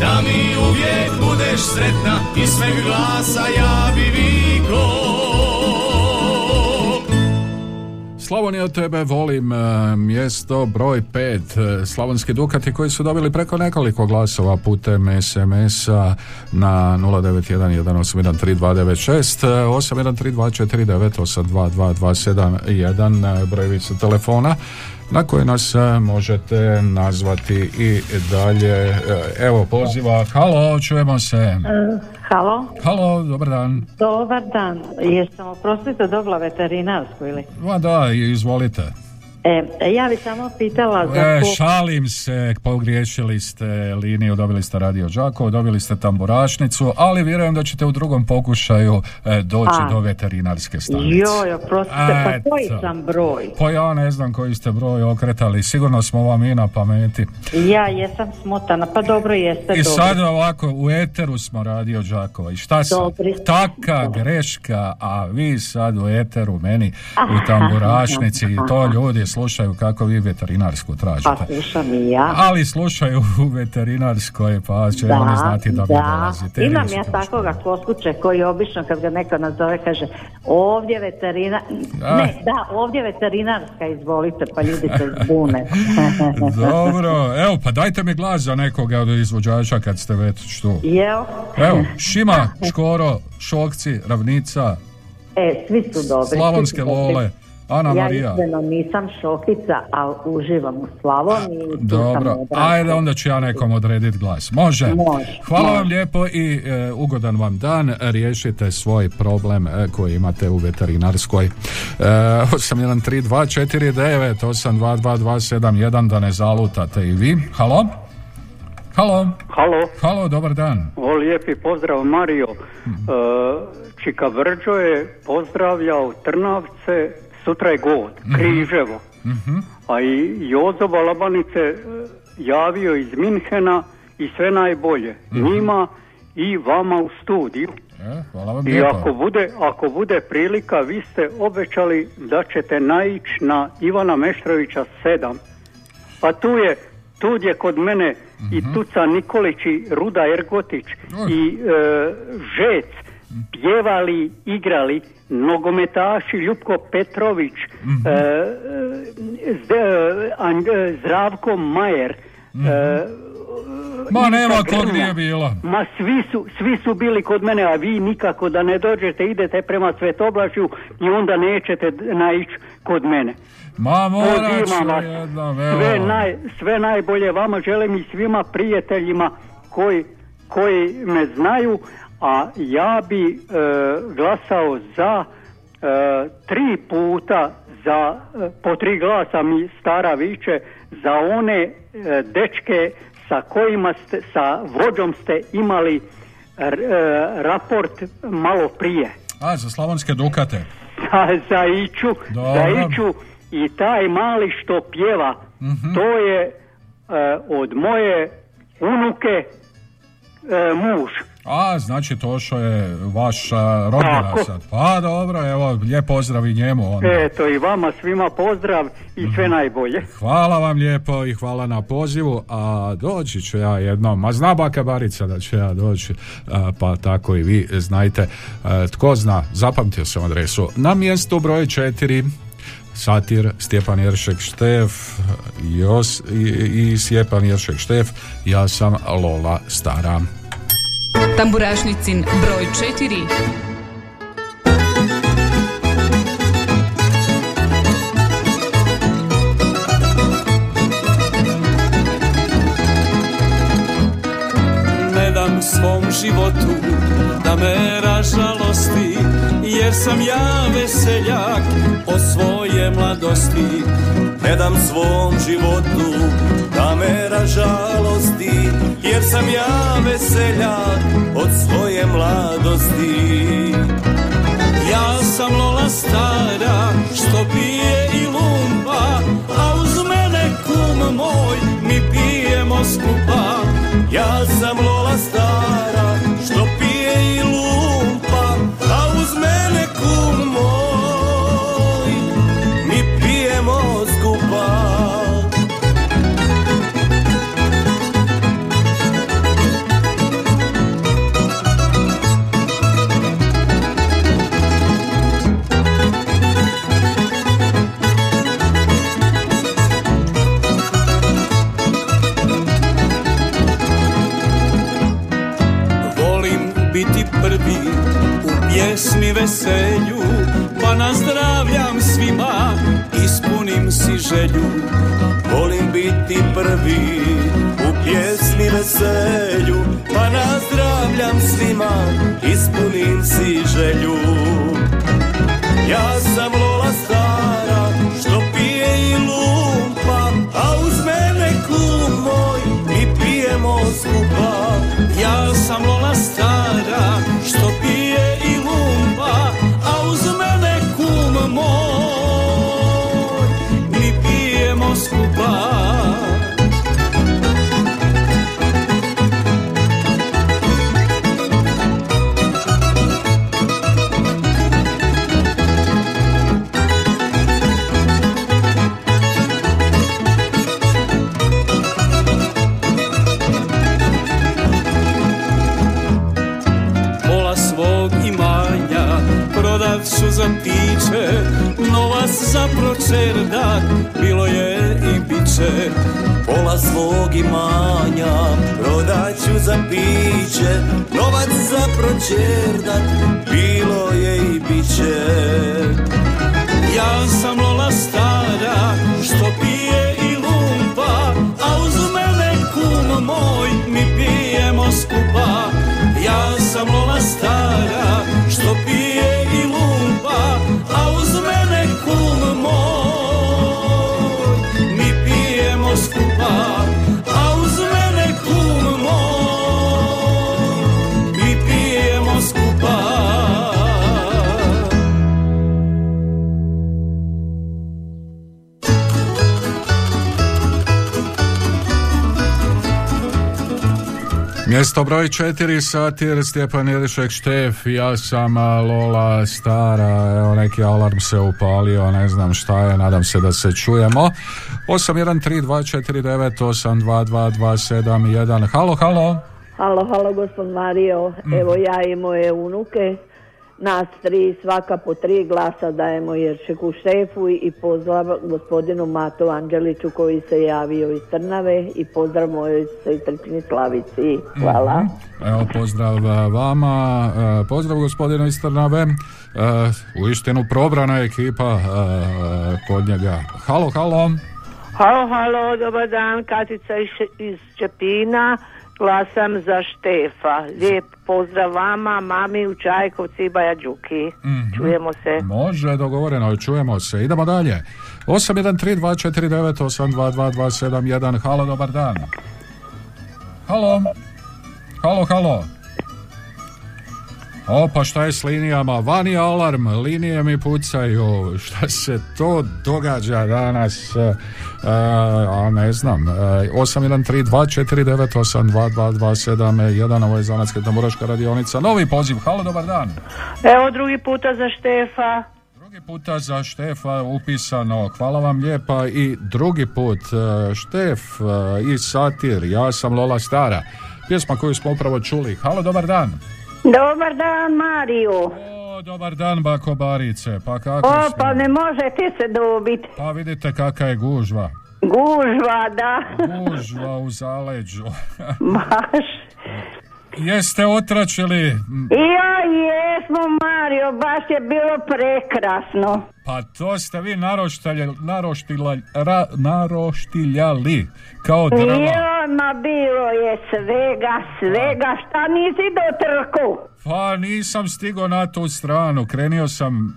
da mi uvijek budeš sretna i sve glasa ja bi viko Slavonija tebe volim e, mjesto broj 5 Slavonski Dukati koji su dobili preko nekoliko glasova putem SMS-a na 0911813296 813249822271 brojevi su telefona na koje nas e, možete nazvati i dalje. E, Evo poziva, halo, čujemo se. E, halo, Halo, dobar dan. dobar dan. Jesam oprostite dobila veterinarsku ili? Ma da, izvolite. E, ja bi samo pitala za E, šalim se, pogriješili ste liniju, dobili ste radio Đakovo, dobili ste tamburašnicu, ali vjerujem da ćete u drugom pokušaju e, doći A. do veterinarske stanice. Joj, oprostite, pa koji sam broj? Pa ja ne znam koji ste broj okretali, sigurno smo vam i na pameti. Ja jesam smotana, pa dobro jeste, I dobro. sad ovako, u eteru smo radio Đakova i šta? Dobri. Taka greška, a vi sad u eteru meni u tamburašnici i to ljudi slušaju kako vi veterinarsku tražite. Pa slušam i ja. Ali slušaju u veterinarskoj, pa će oni znati da mi dolazite. Imam ja takvoga koskuće koji obično kad ga neko nazove kaže ovdje veterina... Da. Ne, da, ovdje veterinarska, izvolite, pa ljudi se zbune. Dobro, evo pa dajte mi glas za nekoga od izvođača kad ste već tu. Jel? Evo, Šima, Škoro, Šokci, Ravnica, E, svi su dobri. Slavonske. Lole, Ana ja Marija. iskreno nisam šokica, ali uživam u Slavoniji. Dobro, ajde onda ću ja nekom odrediti glas. Može? Može, Hvala može. vam lijepo i e, ugodan vam dan. Riješite svoj problem e, koji imate u veterinarskoj. E, 813249 822271 da ne zalutate i vi. Halo? Halo? Halo, Halo, dobar dan. o lijepi pozdrav Mario. E, Čika Vrđo je pozdravljao Trnavce, sutra je god, Križevo. Mhm. A i Jozo Balabanice e, javio iz Minhena i sve najbolje. Njima i vama u studiju. E, hvala vam I lijepo. ako bude, ako bude prilika, vi ste obećali da ćete naići na Ivana Meštrovića 7. Pa tu je, tu je kod mene i Tuca Nikolić i Ruda Ergotić i e, Žec pjevali, igrali nogometaši Ljupko Petrović, e, e, Zdravko Majer, e, Ma nema Grna. nije bilo. Ma svi su, svi su bili kod mene, a vi nikako da ne dođete, idete prema Svetoblažju i onda nećete naići kod mene. Ma morat Pozivam ću vas. jednom, evo. Sve, naj, sve najbolje vama želim i svima prijateljima koji, koji me znaju, a ja bi e, glasao za e, tri puta za e, po tri glasa mi stara viče za one e, dečke sa kojima ste, sa vođom ste imali r- e, raport malo prije. A, za slavonske dukate. Za, za Iću, Dobro. za Iću i taj mali što pjeva, Mhm. to je e, od moje unuke e, muž. A, znači to što je vaša rodbina Tako. sad. Pa dobro, evo, lijep pozdrav i njemu onda. Eto i vama svima pozdrav i sve najbolje. Hvala vam lijepo i hvala na pozivu, a doći ću ja jednom, ma zna baka Barica da ću ja doći, a, pa tako i vi znajte, A, tko zna, zapamtio sam adresu, na mjestu broj četiri, Satir, Stjepan Jeršek Štef Jos, i, i Stjepan Jeršek Štef, ja sam Lola Stara. Tamburašnicin broj 4 Ne dam svom životu da me ražalo. Jer sam ja veseljak od svoje mladosti. Ne dam svom životu da me ražalosti Jer sam ja veseljak od svoje mladosti. Ja sam Lola stara što pije i lumpa A uz mene kum moj mi pijemo skupa. Ja sam Lola stara veselju Pa nazdravljam svima, ispunim si želju. Volim biti prvi u pjesmi veselju Pa nazdravljam svima, ispunim si želju. Ja sam Lola stara, što pije i lumpa A uz mene kum moj, mi pijemo skupa. Ja sam Lola piće novac za pročerdak bilo je i biće Pola svog imanja prodat ću za piće Novac za pročerdat bilo je i biće ja sam Lola stara što pije i lumpa a uz mene kum moj mi pijemo skupa. Ja sam Lola stara što pije Mjesto broj četiri, satir, Stjepan Jedišek, Štef, ja sam Lola Stara, evo neki alarm se upalio, ne znam šta je, nadam se da se čujemo. 813249822271, halo, halo. Halo, halo, gospod Mario. Evo ja i moje unuke, nas tri, svaka po tri glasa dajemo Jeršeku Štefu i pozdrav gospodinu Matu Anđeliću koji se javio iz Trnave i pozdrav mojoj sestrični Slavici. Hvala. Mhm. Evo pozdrav a, vama, a, pozdrav gospodinu iz Trnave, u istinu probrana ekipa kod njega. Halo, halo. Halo, halo, dobar dan, Katica iz, iz Čepina, glasam za Štefa. Lijep pozdrav vama, mami u Čajkovci i Baja Đuki. Čujemo se. Može, dogovoreno, čujemo se. Idemo dalje. 813249822271, halo, dobar dan. Halo. Halo, halo. O, pa šta je s linijama? Vani je alarm, linije mi pucaju. Šta se to događa danas? E, a ne znam. E, 813249822271, ovo je Zanatska tamburaška radionica. Novi poziv, halo, dobar dan. Evo drugi puta za Štefa. puta za Štefa upisano. Hvala vam lijepa i drugi put. e, Štef e, i Satir, ja sam Lola Stara. Pjesma koju smo upravo čuli. Halo, dobar dan. Dobar dan, Mario. O, dobar dan, bako Barice. Pa kako O, ste? pa ne možete se dobiti. Pa vidite kakva je gužva. Gužva, da. Gužva u zaleđu. Baš. Jeste otračili? Ja jesmo, Mario. Baš je bilo prekrasno. Pa to ste vi naroštilja, naroštila, ra, naroštiljali kao drva. Jo, ma bilo je svega, svega, šta nisi do trku? Pa nisam stigao na tu stranu, krenio sam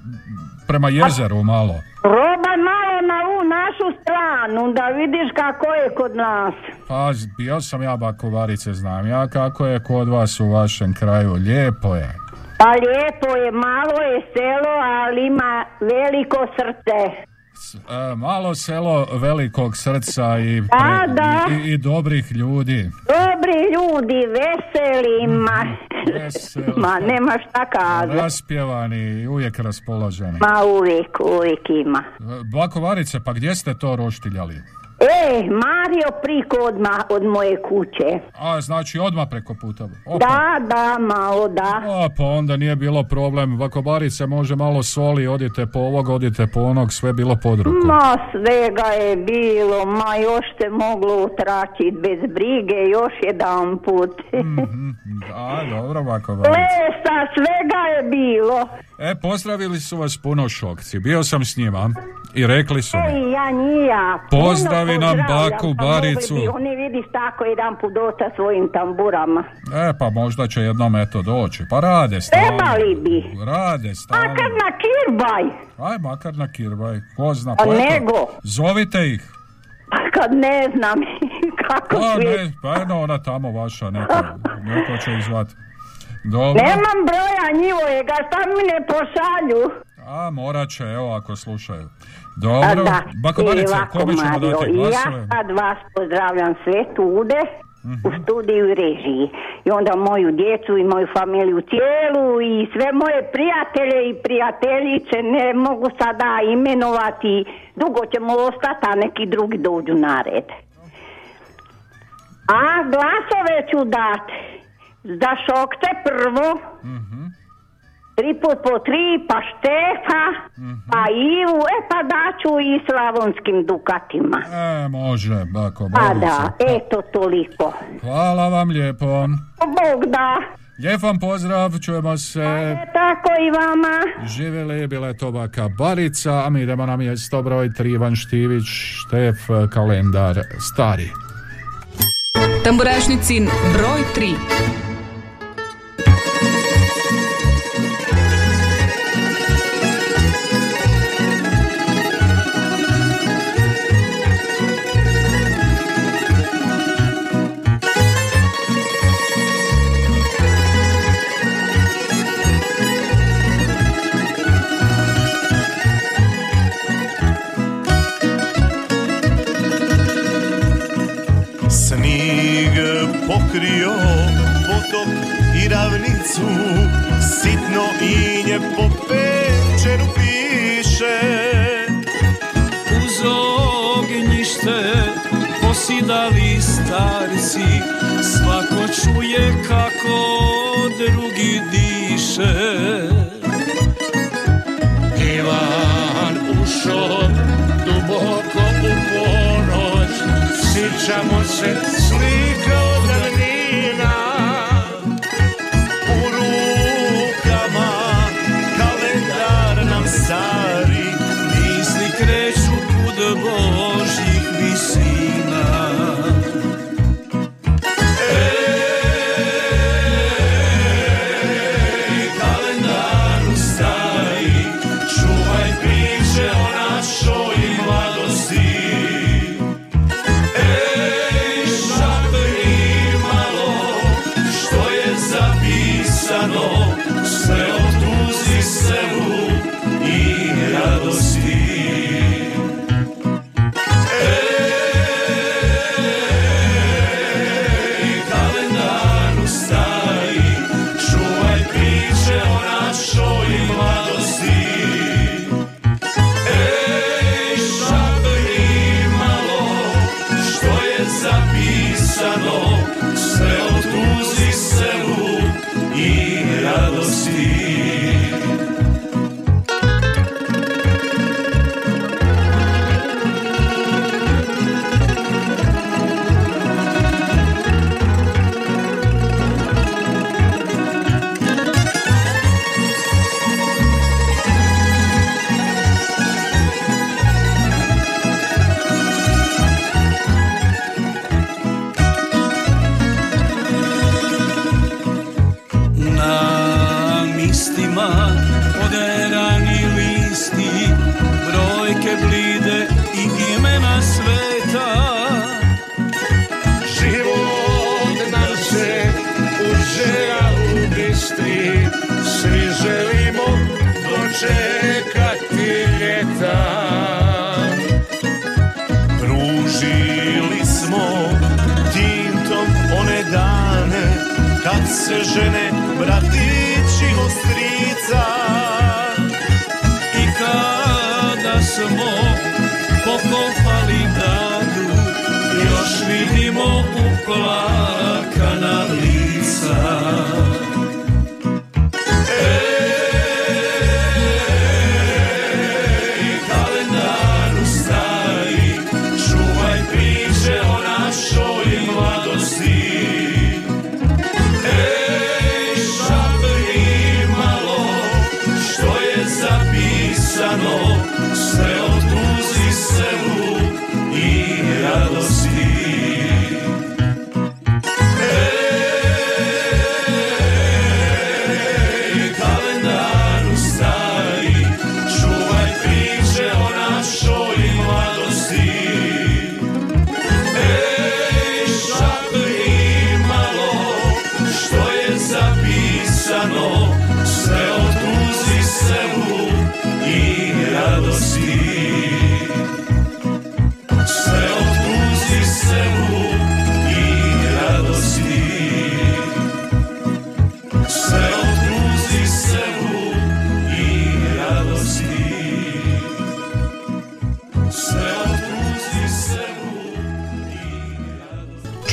prema jezeru malo. Probaj malo na ovu našu stranu, da vidiš kako je kod nas. Pa bio sam ja bakovarice, znam ja kako je kod vas u vašem kraju, lijepo je. Pa lijepo je, malo je selo, ali ima veliko srce. E, malo selo velikog srca i, Da, da. i, i dobrih ljudi. Dobri ljudi, veseli, ma, Veseli. ma nema šta kazati. Raspjevani uvijek raspoloženi. Ma uvijek, uvijek ima. Bakovarice, pa gdje ste to roštiljali? E, Mario priko odmah od moje kuće. A, znači odmah preko puta. Opa. Da, da, malo da. A, pa onda nije bilo problem. Bakobarice može malo soli, odite po ovog, odite po onog, sve bilo pod ruku. Ma svega je bilo, ma još se moglo utračiti bez brige, još jedan put. A, dobro, Bakobarice. Lesa, svega je bilo. E, pozdravili su vas puno šokci. Bio sam s njima i rekli su mi. Ej, ja nija. Pozdravi nam baku pa Baricu. Oni vidiš tako jedan put dosta svojim tamburama. E, pa možda će jednom eto doći. Pa rade stalno. Trebali bi. Rade stalno. Makar na kirbaj. Aj, makar na kirbaj. Ko zna, Pa pa eto, nego. Zovite ih. Pa Kad ne znam kako Pa svi. ne, pa jedno ona tamo vaša, neko, neko će ih zvat. Dobro. Nemam broja njivojega, šta mi ne pošalju? A, morat će, evo, ako slušaju. Dobro. da, Bakobarice, i ovako, kome ćemo dati glasove? Ja sad vas pozdravljam sve tude u Mhm. studiju i režiji. I onda moju djecu i moju familiju cijelu i sve moje prijatelje i prijateljice ne mogu sada imenovati. Dugo ćemo ostati, a neki drugi dođu na red. A glasove ću dati za šokce prvo, tri put po tri, pa Štefa, pa Ivu, e pa daću i slavonskim dukatima. E, može, bako, Pa da, eto toliko. Hvala vam lijepo. Bog da, Lijep vam pozdrav, čujemo se. tako i vama. Živjeli, bila je to baka Barica, a mi idemo na mjesto broj 3, Ivan Štivić, Štef, kalendar stari. Tamburašnicin broj 3. pokrio potok i ravnicu Sitno inje po pečeru piše. Uz ognjište posidali starci Svako čuje kako drugi diše. Ivan ušao duboko u ponoć Sjećamo se slika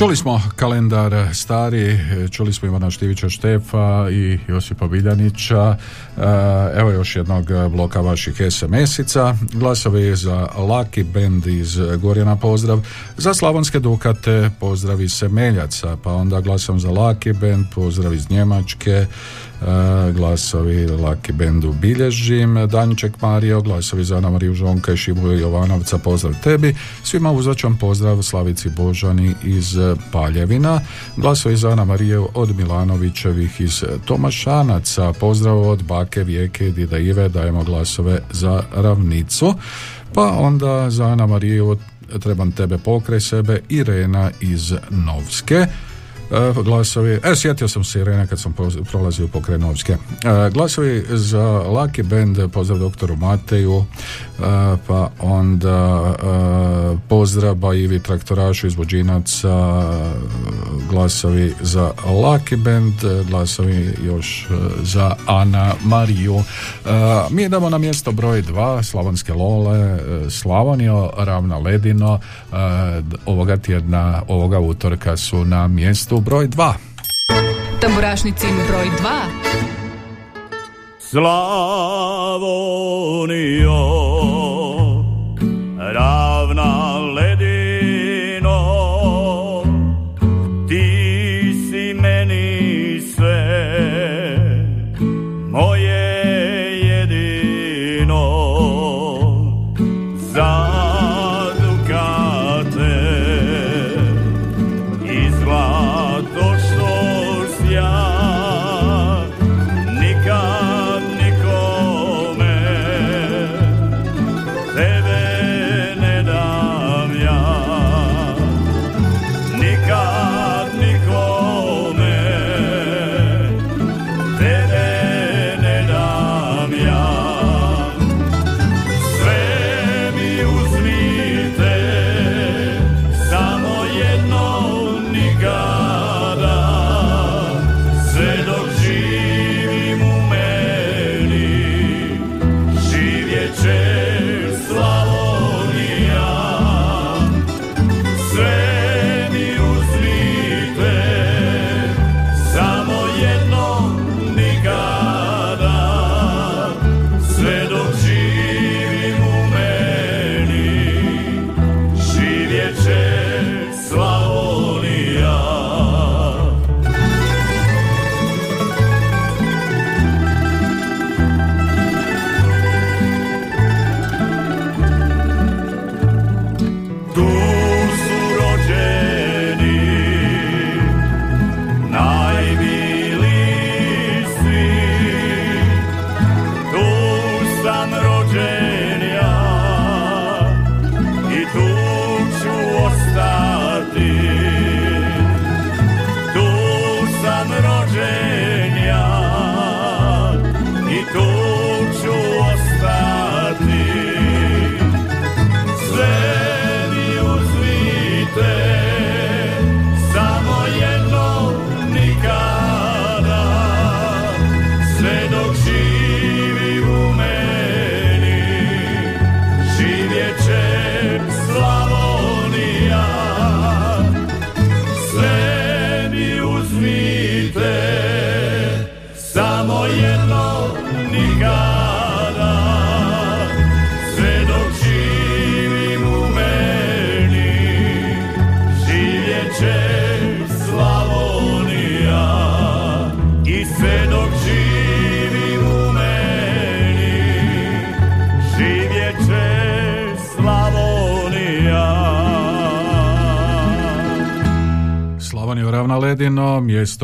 Čuli smo kalendar stari, čuli smo Ivana Štivića Štefa i Josipa Biljanića. E, Evo još jednog bloka vaših SMS-ica. Glasovi za Laki Band iz Gorjana pozdrav. Za Slavonske Dukate pozdrav iz Semeljaca. Pa onda glasom za Laki Band, pozdrav iz Njemačke. E, glasovi Laki Bandu bilježim. Danček Mario, glasovi za Ana Mariju Žonka i Šimu Jovanovca, pozdrav tebi. Svima uzvaćam pozdrav Slavici Božani iz Paljevina. Glasovi za Ana Mariju od Milanovićevih iz Tomašanaca. Pozdrav od Bake Vijeke i Dida Ive. Dajemo glasove za ravnicu. Pa onda za Ana Mariju trebam tebe pokraj sebe Irena iz Novske. E, glasovi, e, sjetio sam se Irene kad sam prolazio po Krenovske. E, glasovi za Lucky Band, pozdrav doktoru Mateju, e, pa onda e, pozdrav Ivi Traktorašu iz Vođinaca, glasovi za Lucky Band, glasovi još za Ana Mariju. Mi idemo na mjesto broj 2, Slavonske Lole, Slavonio, Ravna Ledino, ovoga tjedna, ovoga utorka su na mjestu broj 2. Tamburašnicin broj 2. Slavonio ravna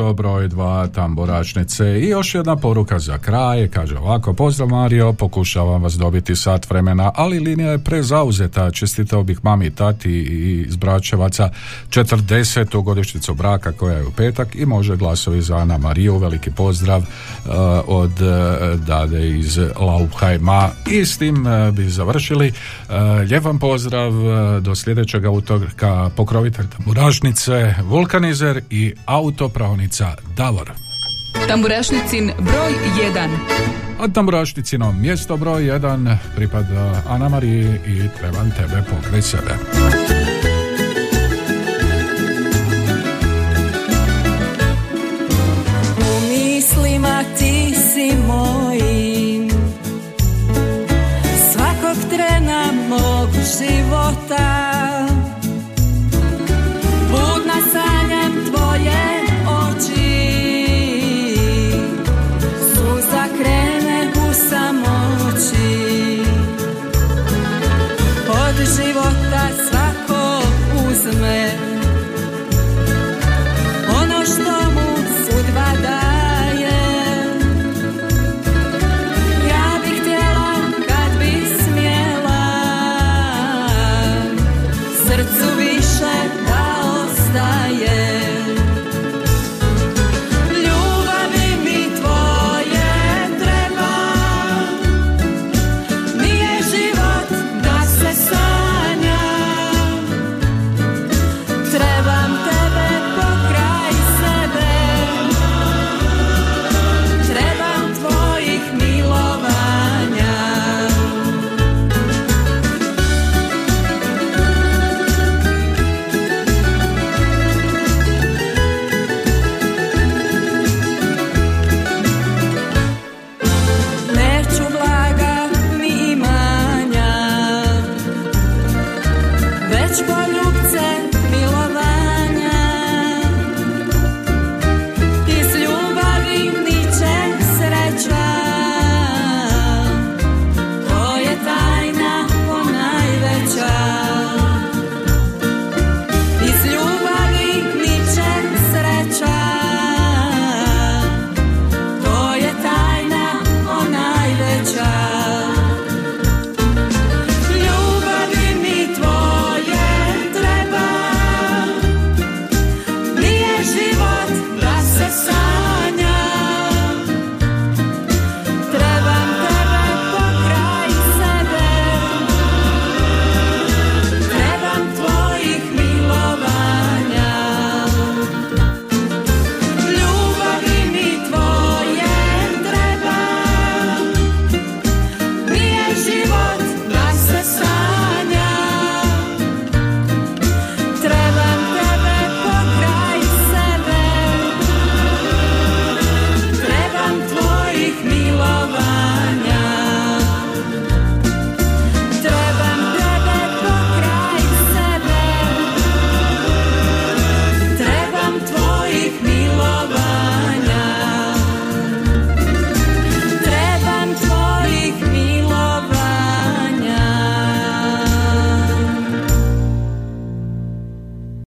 mjesto broj dva Tamboračnice i još jedna poruka za kraj, kaže ovako, pozdrav Mario, pokušavam vas dobiti sat vremena, ali linija je prezauzeta, čestitao bih mami tati i iz Bračevaca 40. godišnjicu braka koja je u petak i može glasovi za Ana Mariju, veliki pozdrav uh, od uh, Dade iz Laupheima i s tim uh, bi završili. Lijep vam pozdrav, do sljedećeg utorka pokrovitelj Tamburašnice, Vulkanizer i Tamburešnica Davor. Tamburešnicin broj 1. A Tamburešnicino mjesto broj 1 pripada Ana Mariji i trebam tebe pokraj sebe. U mislima ti si mojim Svakog trena mog života